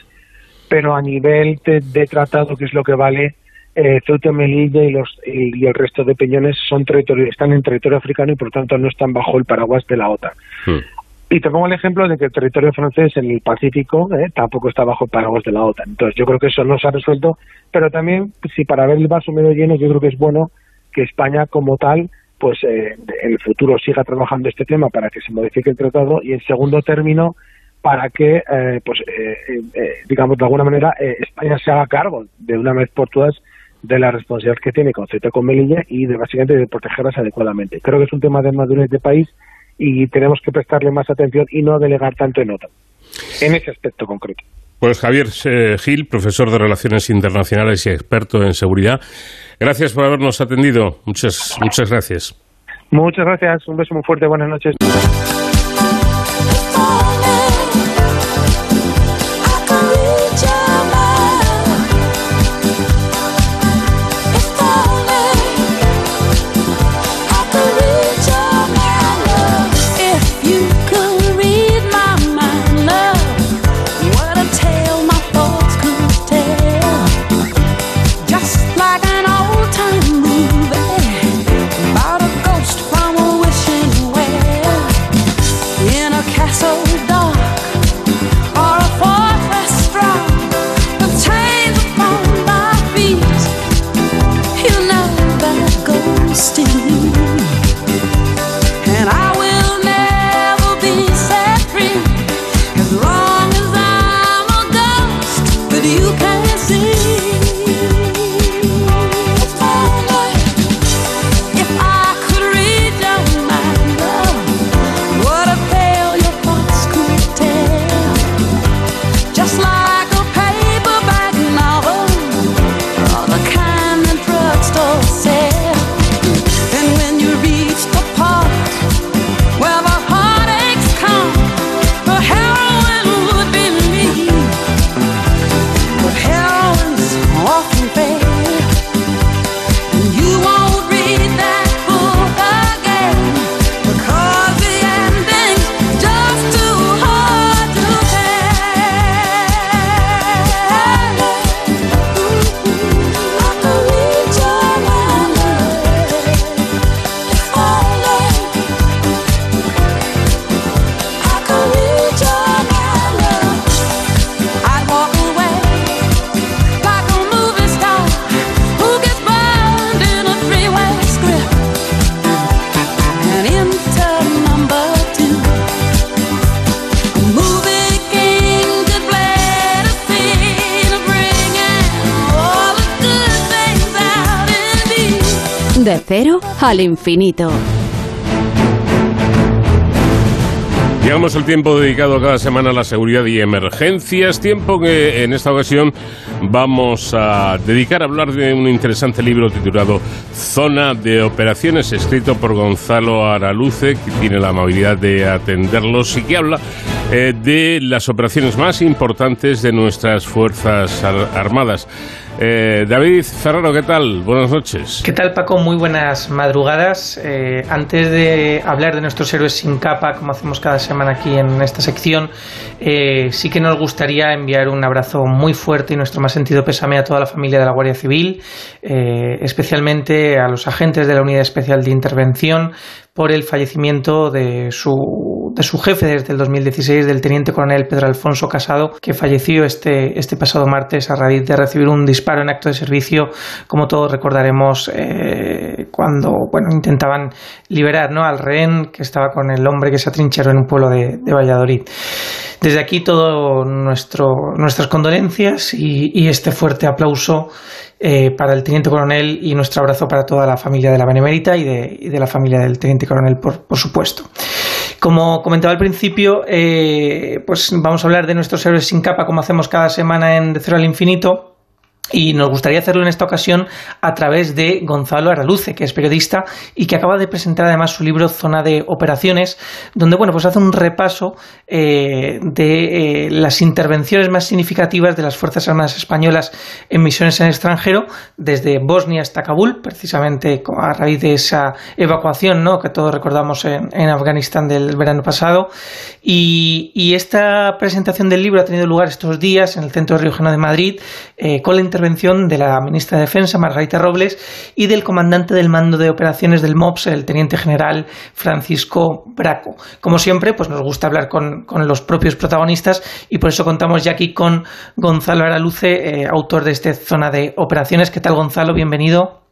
pero a nivel de, de tratado, que es lo que vale, eh, Ceuta, Melilla y, los, y, el resto de Peñones son territorio, están en territorio africano y por tanto no están bajo el paraguas de la OTAN. Y te pongo el ejemplo de que el territorio francés en el Pacífico eh, tampoco está bajo el paraguas de la OTAN. Entonces yo creo que eso no se ha resuelto, pero también, si para ver el vaso medio lleno, yo creo que es bueno que España como tal, pues eh, en el futuro siga trabajando este tema para que se modifique el tratado y en segundo término para que, eh, pues eh, eh, digamos, de alguna manera eh, España se haga cargo de una vez por todas de la responsabilidad que tiene con y con Melilla y de básicamente de protegerlas adecuadamente. Creo que es un tema de madurez de país y tenemos que prestarle más atención y no delegar tanto en OTAN, en ese aspecto concreto. Pues Javier eh, Gil, profesor de Relaciones Internacionales y experto en seguridad, gracias por habernos atendido. Muchas, muchas gracias. Muchas gracias, un beso muy fuerte, buenas noches. De cero al infinito. Llegamos al tiempo dedicado cada semana a la seguridad y emergencias, tiempo que en esta ocasión vamos a dedicar a hablar de un interesante libro titulado Zona de Operaciones, escrito por Gonzalo Araluce, que tiene la amabilidad de atenderlos y que habla eh, de las operaciones más importantes de nuestras Fuerzas Ar- Armadas. Eh, David Ferraro, ¿qué tal? Buenas noches. ¿Qué tal Paco? Muy buenas madrugadas. Eh, antes de hablar de nuestros héroes sin capa, como hacemos cada semana aquí en esta sección, eh, sí que nos gustaría enviar un abrazo muy fuerte y nuestro más sentido pésame a toda la familia de la Guardia Civil, especialmente a los agentes de la Unidad Especial de Intervención por el fallecimiento de su, de su jefe desde el 2016, del teniente coronel Pedro Alfonso Casado, que falleció este, este pasado martes a raíz de recibir un disparo en acto de servicio, como todos recordaremos, eh, cuando bueno, intentaban liberar ¿no? al rehén que estaba con el hombre que se atrincheró en un pueblo de, Valladolid. Desde aquí todo nuestro, nuestras condolencias y, y este fuerte aplauso eh, para el teniente coronel y nuestro abrazo para toda la familia de la Benemérita y de, y de la familia del teniente coronel, por, por supuesto. Como comentaba al principio, eh, pues vamos a hablar de nuestros héroes sin capa, como hacemos cada semana en De Cero al Infinito. Y nos gustaría hacerlo en esta ocasión a través de Gonzalo Araluce, que es periodista y que acaba de presentar además su libro Zona de Operaciones, donde bueno, pues hace un repaso eh, de eh, las intervenciones más significativas de las Fuerzas Armadas Españolas en misiones en el extranjero, desde Bosnia hasta Kabul, precisamente a raíz de esa evacuación ¿no? que todos recordamos en, Afganistán del verano pasado. Y, y, esta presentación del libro ha tenido lugar estos días en el Centro Riojano de Madrid, eh, con la intervención de la ministra de Defensa, Margarita Robles, y del comandante del mando de operaciones del MOPS, el teniente general Francisco Braco. Como siempre, pues nos gusta hablar con, los propios protagonistas y por eso contamos ya aquí con Gonzalo Araluce, eh, autor de esta zona de operaciones. ¿Qué tal, Gonzalo? Bienvenido.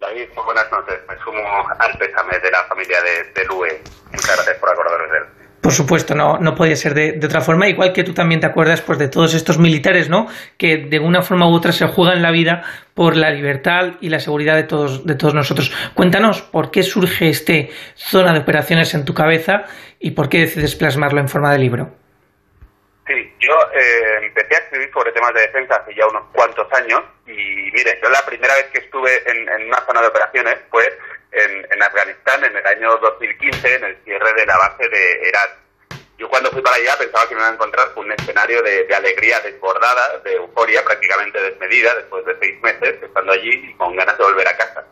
David, muy buenas noches. Me sumo al pésame de la familia de, de. Muchas gracias por acordaros de él. Por supuesto, no, no podía ser de, otra forma, igual que tú también te acuerdas pues, de todos estos militares, ¿no? Que de una forma u otra se juegan la vida por la libertad y la seguridad de todos, de todos nosotros. Cuéntanos por qué surge este zona de operaciones en tu cabeza y por qué decides plasmarlo en forma de libro. Sí, yo eh, empecé a escribir sobre temas de defensa hace ya unos cuantos años y mire, yo la primera vez que estuve en, una zona de operaciones fue en, en, Afganistán en el año 2015, en el cierre de la base de Herat. Yo cuando fui para allá pensaba que me iba a encontrar con un escenario de, de, alegría desbordada, de euforia prácticamente desmedida después de seis meses estando allí y con ganas de volver a casa.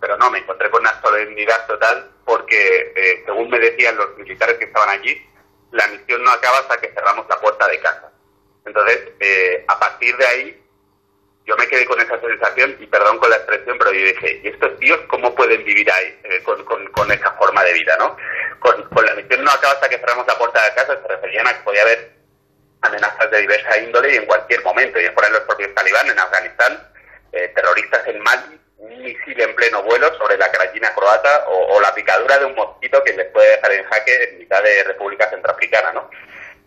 Pero no, me encontré con una solemnidad total porque, eh, según me decían los militares que estaban allí, la misión no acaba hasta que cerramos la puerta de casa. Entonces, eh, a partir de ahí, yo me quedé con esa sensación, y perdón con la expresión, pero yo dije, ¿y estos tíos cómo pueden vivir ahí eh, con, con, con, esa forma de vida, no? Con, con, la misión no acaba hasta que cerramos la puerta de casa, se referían a que podía haber amenazas de diversa índole y en cualquier momento, y fueran los propios talibán en Afganistán, eh, terroristas en Mali, un misil en pleno vuelo sobre la carallina croata o, o, la picadura de un mosquito que les puede dejar en jaque en mitad de República Centroafricana, ¿no?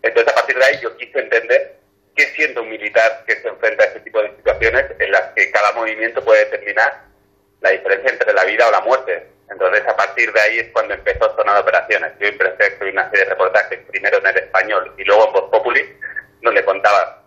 Entonces, a partir de ahí, yo quise entender qué siente un militar que se enfrenta a este tipo de situaciones en las que cada movimiento puede determinar la diferencia entre la vida o la muerte. Entonces, a partir de ahí es cuando empezó Zona de Operaciones. Yo empecé a una serie de reportajes, primero en el español y luego en Voz Populi, donde contaba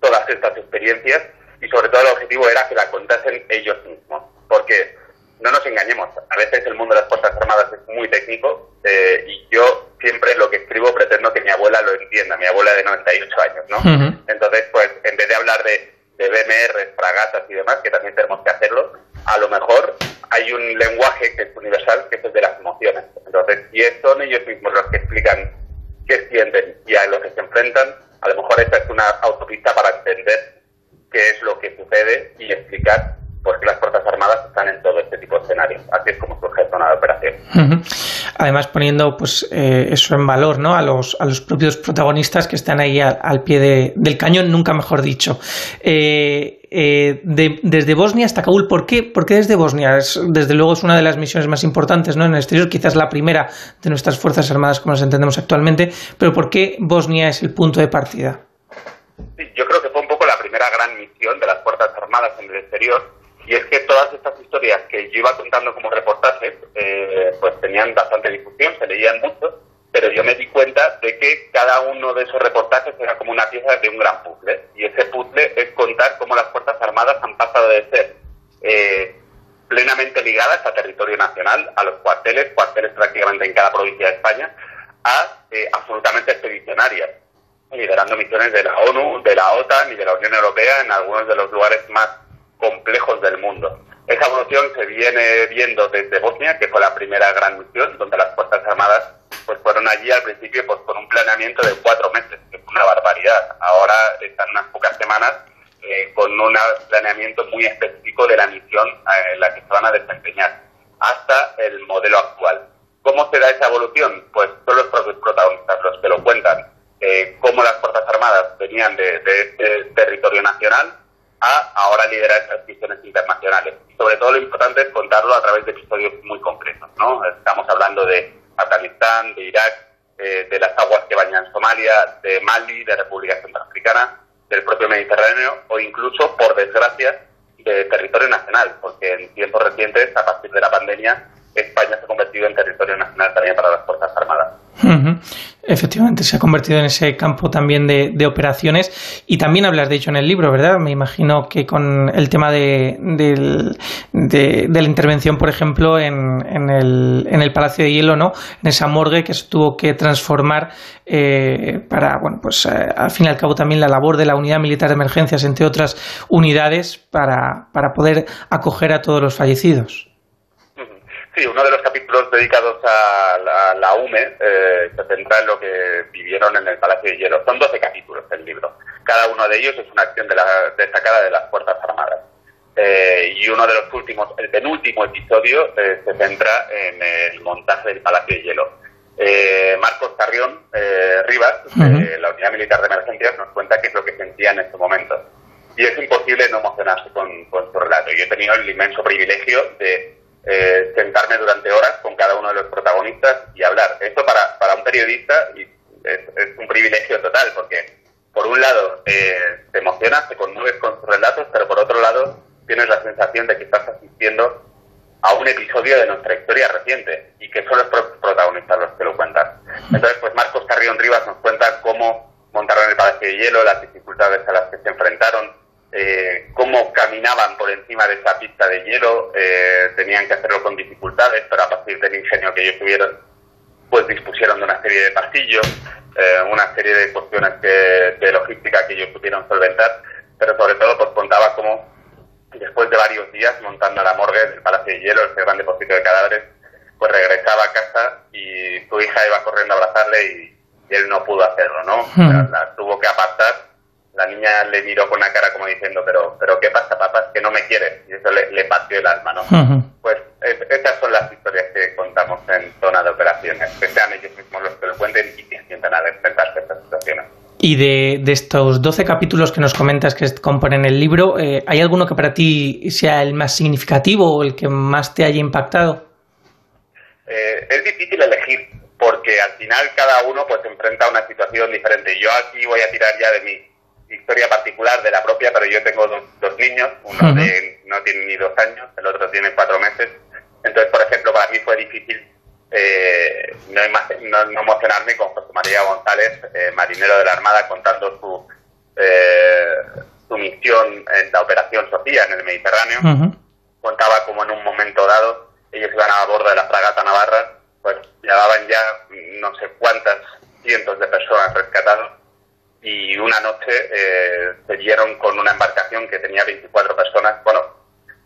todas estas experiencias y sobre todo el objetivo era que la contasen ellos mismos. Porque, no nos engañemos, a veces el mundo de las Fuerzas Armadas es muy técnico eh, y yo siempre lo que escribo pretendo que mi abuela lo entienda, mi abuela de 98 años, ¿no? Uh -huh. Entonces, pues, en vez de hablar de, de BMR, fragatas y demás, que también tenemos que hacerlo, a lo mejor hay un lenguaje que es universal, que es el de las emociones. Entonces, si son ellos mismos los que explican qué sienten y a lo que se enfrentan, a lo mejor esta es una autopista para entender qué es lo que sucede y explicar pues que las Fuerzas Armadas están en todo este tipo de escenarios. Así es como surge zona de operación. Uh -huh. Además, poniendo pues eh, eso en valor ¿no? a, los, a los propios protagonistas que están ahí al, al pie de, del cañón, nunca mejor dicho. Eh, eh, de, desde Bosnia hasta Kabul, ¿por qué, ¿por qué desde Bosnia? Es, desde luego es una de las misiones más importantes ¿no? en el exterior, quizás la primera de nuestras Fuerzas Armadas como las entendemos actualmente, pero ¿por qué Bosnia es el punto de partida? Sí, yo creo que fue un poco la primera gran misión de las Fuerzas Armadas en el exterior y es que todas estas historias que yo iba contando como reportajes, eh, pues tenían bastante difusión, se leían mucho, pero yo me di cuenta de que cada uno de esos reportajes era como una pieza de un gran puzzle. Y ese puzzle es contar cómo las Fuerzas Armadas han pasado de ser eh, plenamente ligadas a territorio nacional, a los cuarteles, cuarteles prácticamente en cada provincia de España, a eh, absolutamente expedicionarias, liderando misiones de la ONU, de la OTAN y de la Unión Europea en algunos de los lugares más complejos del mundo. Esa evolución se viene viendo desde Bosnia, que fue la primera gran misión, donde las Fuerzas Armadas pues fueron allí al principio pues con un planeamiento de cuatro meses, que es una barbaridad. Ahora están unas pocas semanas eh, con un planeamiento muy específico de la misión eh, en la que se van a desempeñar, hasta el modelo actual. ¿Cómo se da esa evolución? Pues son los propios protagonistas los que lo cuentan. Eh, cómo las Fuerzas Armadas venían de, de este territorio nacional a ahora liderar estas misiones internacionales. Sobre todo lo importante es contarlo a través de episodios muy concretos, ¿no? Estamos hablando de Afganistán, de Irak, eh, de las aguas que bañan Somalia, de Mali, de República Centroafricana, del propio Mediterráneo o incluso, por desgracia, de territorio nacional, porque en tiempos recientes, a partir de la pandemia, España se ha convertido en territorio nacional también para las Fuerzas Armadas. Efectivamente, se ha convertido en ese campo también de, operaciones y también hablas de ello en el libro, ¿verdad? Me imagino que con el tema de- de la intervención, por ejemplo, en, en el, en el Palacio de Hielo, ¿no? En esa morgue que se tuvo que transformar eh, para, bueno, pues eh, al fin y al cabo también la labor de la Unidad Militar de Emergencias, entre otras unidades, para, para poder acoger a todos los fallecidos. Sí, uno de los capítulos dedicados a la, la UME eh, se centra en lo que vivieron en el Palacio de Hielo. Son 12 capítulos del libro. Cada uno de ellos es una acción de la, destacada de las Fuerzas Armadas. Eh, y uno de los últimos, el penúltimo episodio, eh, se centra en el montaje del Palacio de Hielo. Eh, Marcos Carrión eh, Rivas, de la Unidad Militar de Emergencias, nos cuenta qué es lo que sentía en ese momento. Y es imposible no emocionarse con, con su relato. Yo he tenido el inmenso privilegio de eh, sentarme durante horas con cada uno de los protagonistas y hablar. Esto para, para un periodista es, un privilegio total, porque por un lado eh, te emocionas, te conmueves con sus relatos, pero por otro lado tienes la sensación de que estás asistiendo a un episodio de nuestra historia reciente y que son los protagonistas los que lo cuentan. Entonces, pues Marcos Carrión Rivas nos cuenta cómo montaron el Palacio de Hielo, las dificultades a las que se enfrentaron, eh, cómo caminaban por encima de esa pista de hielo, eh, tenían que hacerlo con dificultades, pero a partir del ingenio que ellos tuvieron, pues dispusieron de una serie de pasillos, eh, una serie de cuestiones que, de logística que ellos pudieron solventar, pero sobre todo pues contaba cómo después de varios días montando la morgue del Palacio de Hielo, ese gran depósito de cadáveres, pues regresaba a casa y su hija iba corriendo a abrazarle y, y él no pudo hacerlo, ¿no? O sea, la tuvo que apartar. La niña le miró con una cara como diciendo, pero, pero ¿qué pasa, papá? Es que no me quieres. Y eso le, le partió el alma, ¿no? Pues es- estas son las historias que contamos en zona de operaciones, que sean ellos mismos los que lo cuenten y que sientan a enfrentarse a estas situaciones. Y de, de estos 12 capítulos que nos comentas que componen el libro, eh, ¿hay alguno que para ti sea el más significativo o el que más te haya impactado? Eh, es difícil elegir porque al final cada uno pues enfrenta a una situación diferente. Yo aquí voy a tirar ya de mi historia particular, de la propia, pero yo tengo dos, dos niños, uno de, no tiene ni dos años, el otro tiene cuatro meses. Entonces, por ejemplo, para mí fue difícil eh, no, ima- no- no emocionarme con José María González, eh, marinero de la Armada, contando su, eh, su misión en la Operación Sofía en el Mediterráneo. Contaba como en un momento dado ellos iban a bordo de la fragata Navarra, pues llevaban ya no sé cuántas cientos de personas rescatadas y una noche eh, se dieron con una embarcación que tenía 24 personas. Bueno,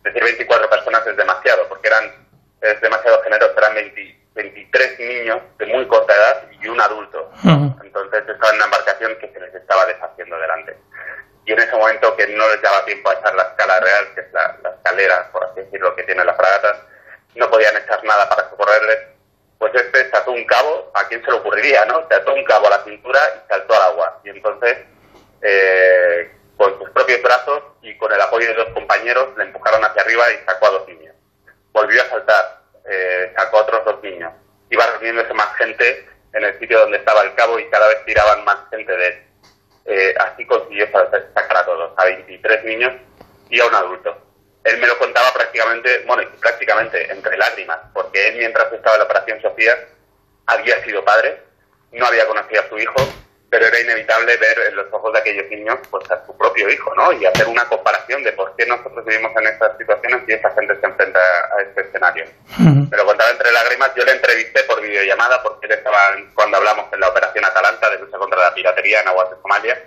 decir 24 personas es demasiado, porque eran es demasiado generoso, eran 20 23 niños de muy corta edad y un adulto. Entonces estaban en una embarcación que se les estaba deshaciendo delante. Y en ese momento que no les daba tiempo a echar la escala real, que es la, la escalera, por así decirlo, que tiene la fragata, no podían echar nada para socorrerles, pues este se ató un cabo, ¿a quién se le ocurriría, no? Ató un cabo a la cintura y saltó al agua. Y entonces, eh, con sus propios brazos y con el apoyo de dos compañeros, le empujaron hacia arriba y sacó a dos niños. Volvió a saltar, eh, sacó a otros dos niños. Iba reuniéndose más gente en el sitio donde estaba el cabo y cada vez tiraban más gente de él. Eh, así consiguió sa- sacar a todos, a 23 niños y a un adulto. Él me lo contaba prácticamente, bueno, prácticamente entre lágrimas, porque él mientras estaba en la Operación Sofía había sido padre, no había conocido a su hijo, pero era inevitable ver en los ojos de aquellos niños pues a su propio hijo, ¿no? Y hacer una comparación de por qué nosotros vivimos en estas situaciones y esa gente se enfrenta a este escenario. Me lo contaba entre lágrimas, yo le entrevisté por videollamada porque él estaba cuando hablamos en la operación Atalanta de lucha contra la piratería en aguas de Somalia,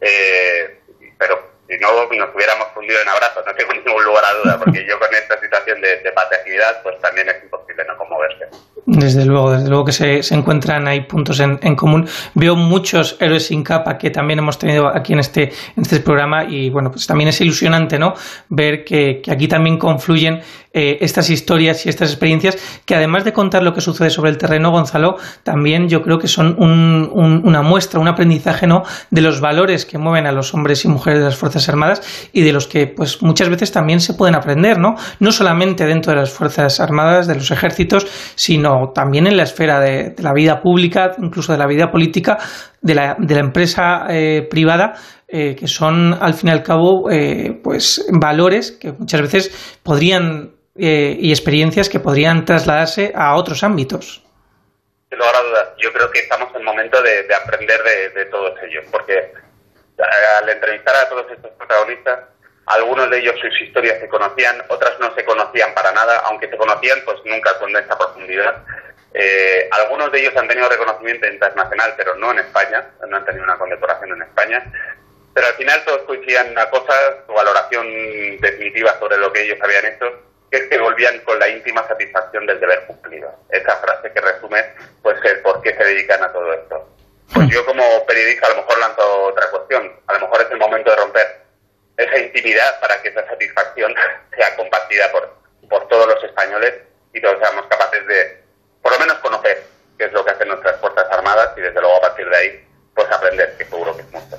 eh, pero si no nos hubiéramos fundido en abrazos, no tengo ningún lugar a duda, porque yo con esta situación de, de paternidad pues también es imposible no conmoverse. Desde luego, desde luego que se, se encuentran ahí puntos en, en común. Veo muchos héroes sin capa que también hemos tenido aquí en este, en este programa y bueno, pues también es ilusionante, ¿no? Ver que, que aquí también confluyen eh, estas historias y estas experiencias que además de contar lo que sucede sobre el terreno, Gonzalo, también yo creo que son un- un- una muestra, un aprendizaje, ¿no? De los valores que mueven a los hombres y mujeres de las Fuerzas Armadas y de los que pues muchas veces también se pueden aprender, ¿no? No solamente dentro de las Fuerzas Armadas, de los ejércitos, sino también en la esfera de, la vida pública, incluso de la vida política, de la, de la empresa eh, privada, eh, que son al fin y al cabo pues valores que muchas veces podrían eh, y experiencias que podrían trasladarse a otros ámbitos. Sin lugar a dudas, yo creo que estamos en el momento de, de aprender de, todos ellos, porque al entrevistar a todos estos protagonistas, algunos de ellos sus historias se conocían, otras no se conocían para nada, aunque se conocían, pues nunca con esta profundidad. Eh, algunos de ellos han tenido reconocimiento internacional, pero no en España, no han tenido una condecoración en España. Pero al final todos coincidían en una cosa, su valoración definitiva sobre lo que ellos habían hecho, que volvían con la íntima satisfacción del deber cumplido. Esa frase que resume pues el por qué se dedican a todo esto. Pues yo como periodista a lo mejor lanzo otra cuestión. A lo mejor es el momento de romper esa intimidad para que esa satisfacción sea compartida por, por todos los españoles y todos seamos capaces de, por lo menos, conocer qué es lo que hacen nuestras Fuerzas Armadas y desde luego a partir de ahí, pues aprender, que seguro que es mucho.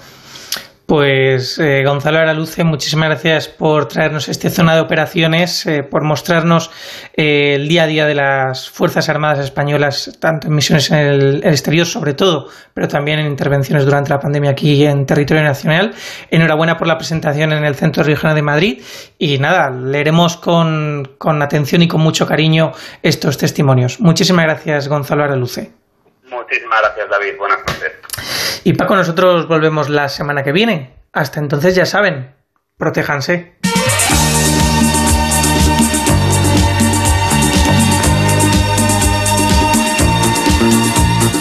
Pues eh, Gonzalo Araluce, muchísimas gracias por traernos este zona de operaciones, eh, por mostrarnos eh, el día a día de las Fuerzas Armadas Españolas, tanto en misiones en el, exterior sobre todo, pero también en intervenciones durante la pandemia aquí en territorio nacional. Enhorabuena por la presentación en el Centro Regional de Madrid y nada, leeremos con, con atención y con mucho cariño estos testimonios. Muchísimas gracias Gonzalo Araluce. Muchísimas gracias David, buenas noches. Y Paco, nosotros volvemos la semana que viene. Hasta entonces ya saben, protéjanse.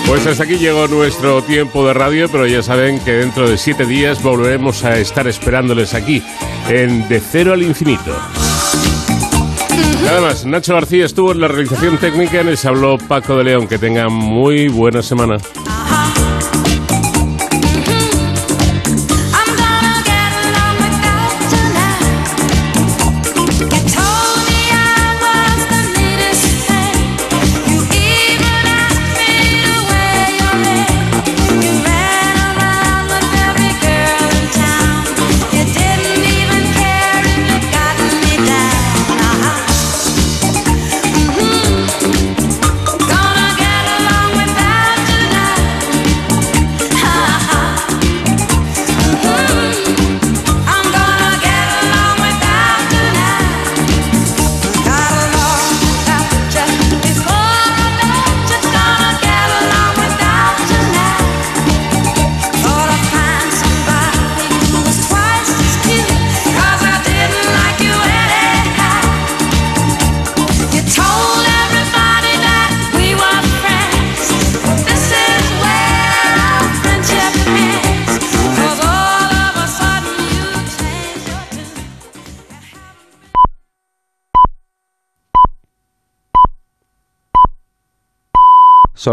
Pues hasta aquí llegó nuestro tiempo de radio, pero ya saben que dentro de siete días volveremos a estar esperándoles aquí, en De Cero al Infinito. Nada más, Nacho García estuvo en la realización técnica, les habló Paco de León. Que tengan muy buena semana.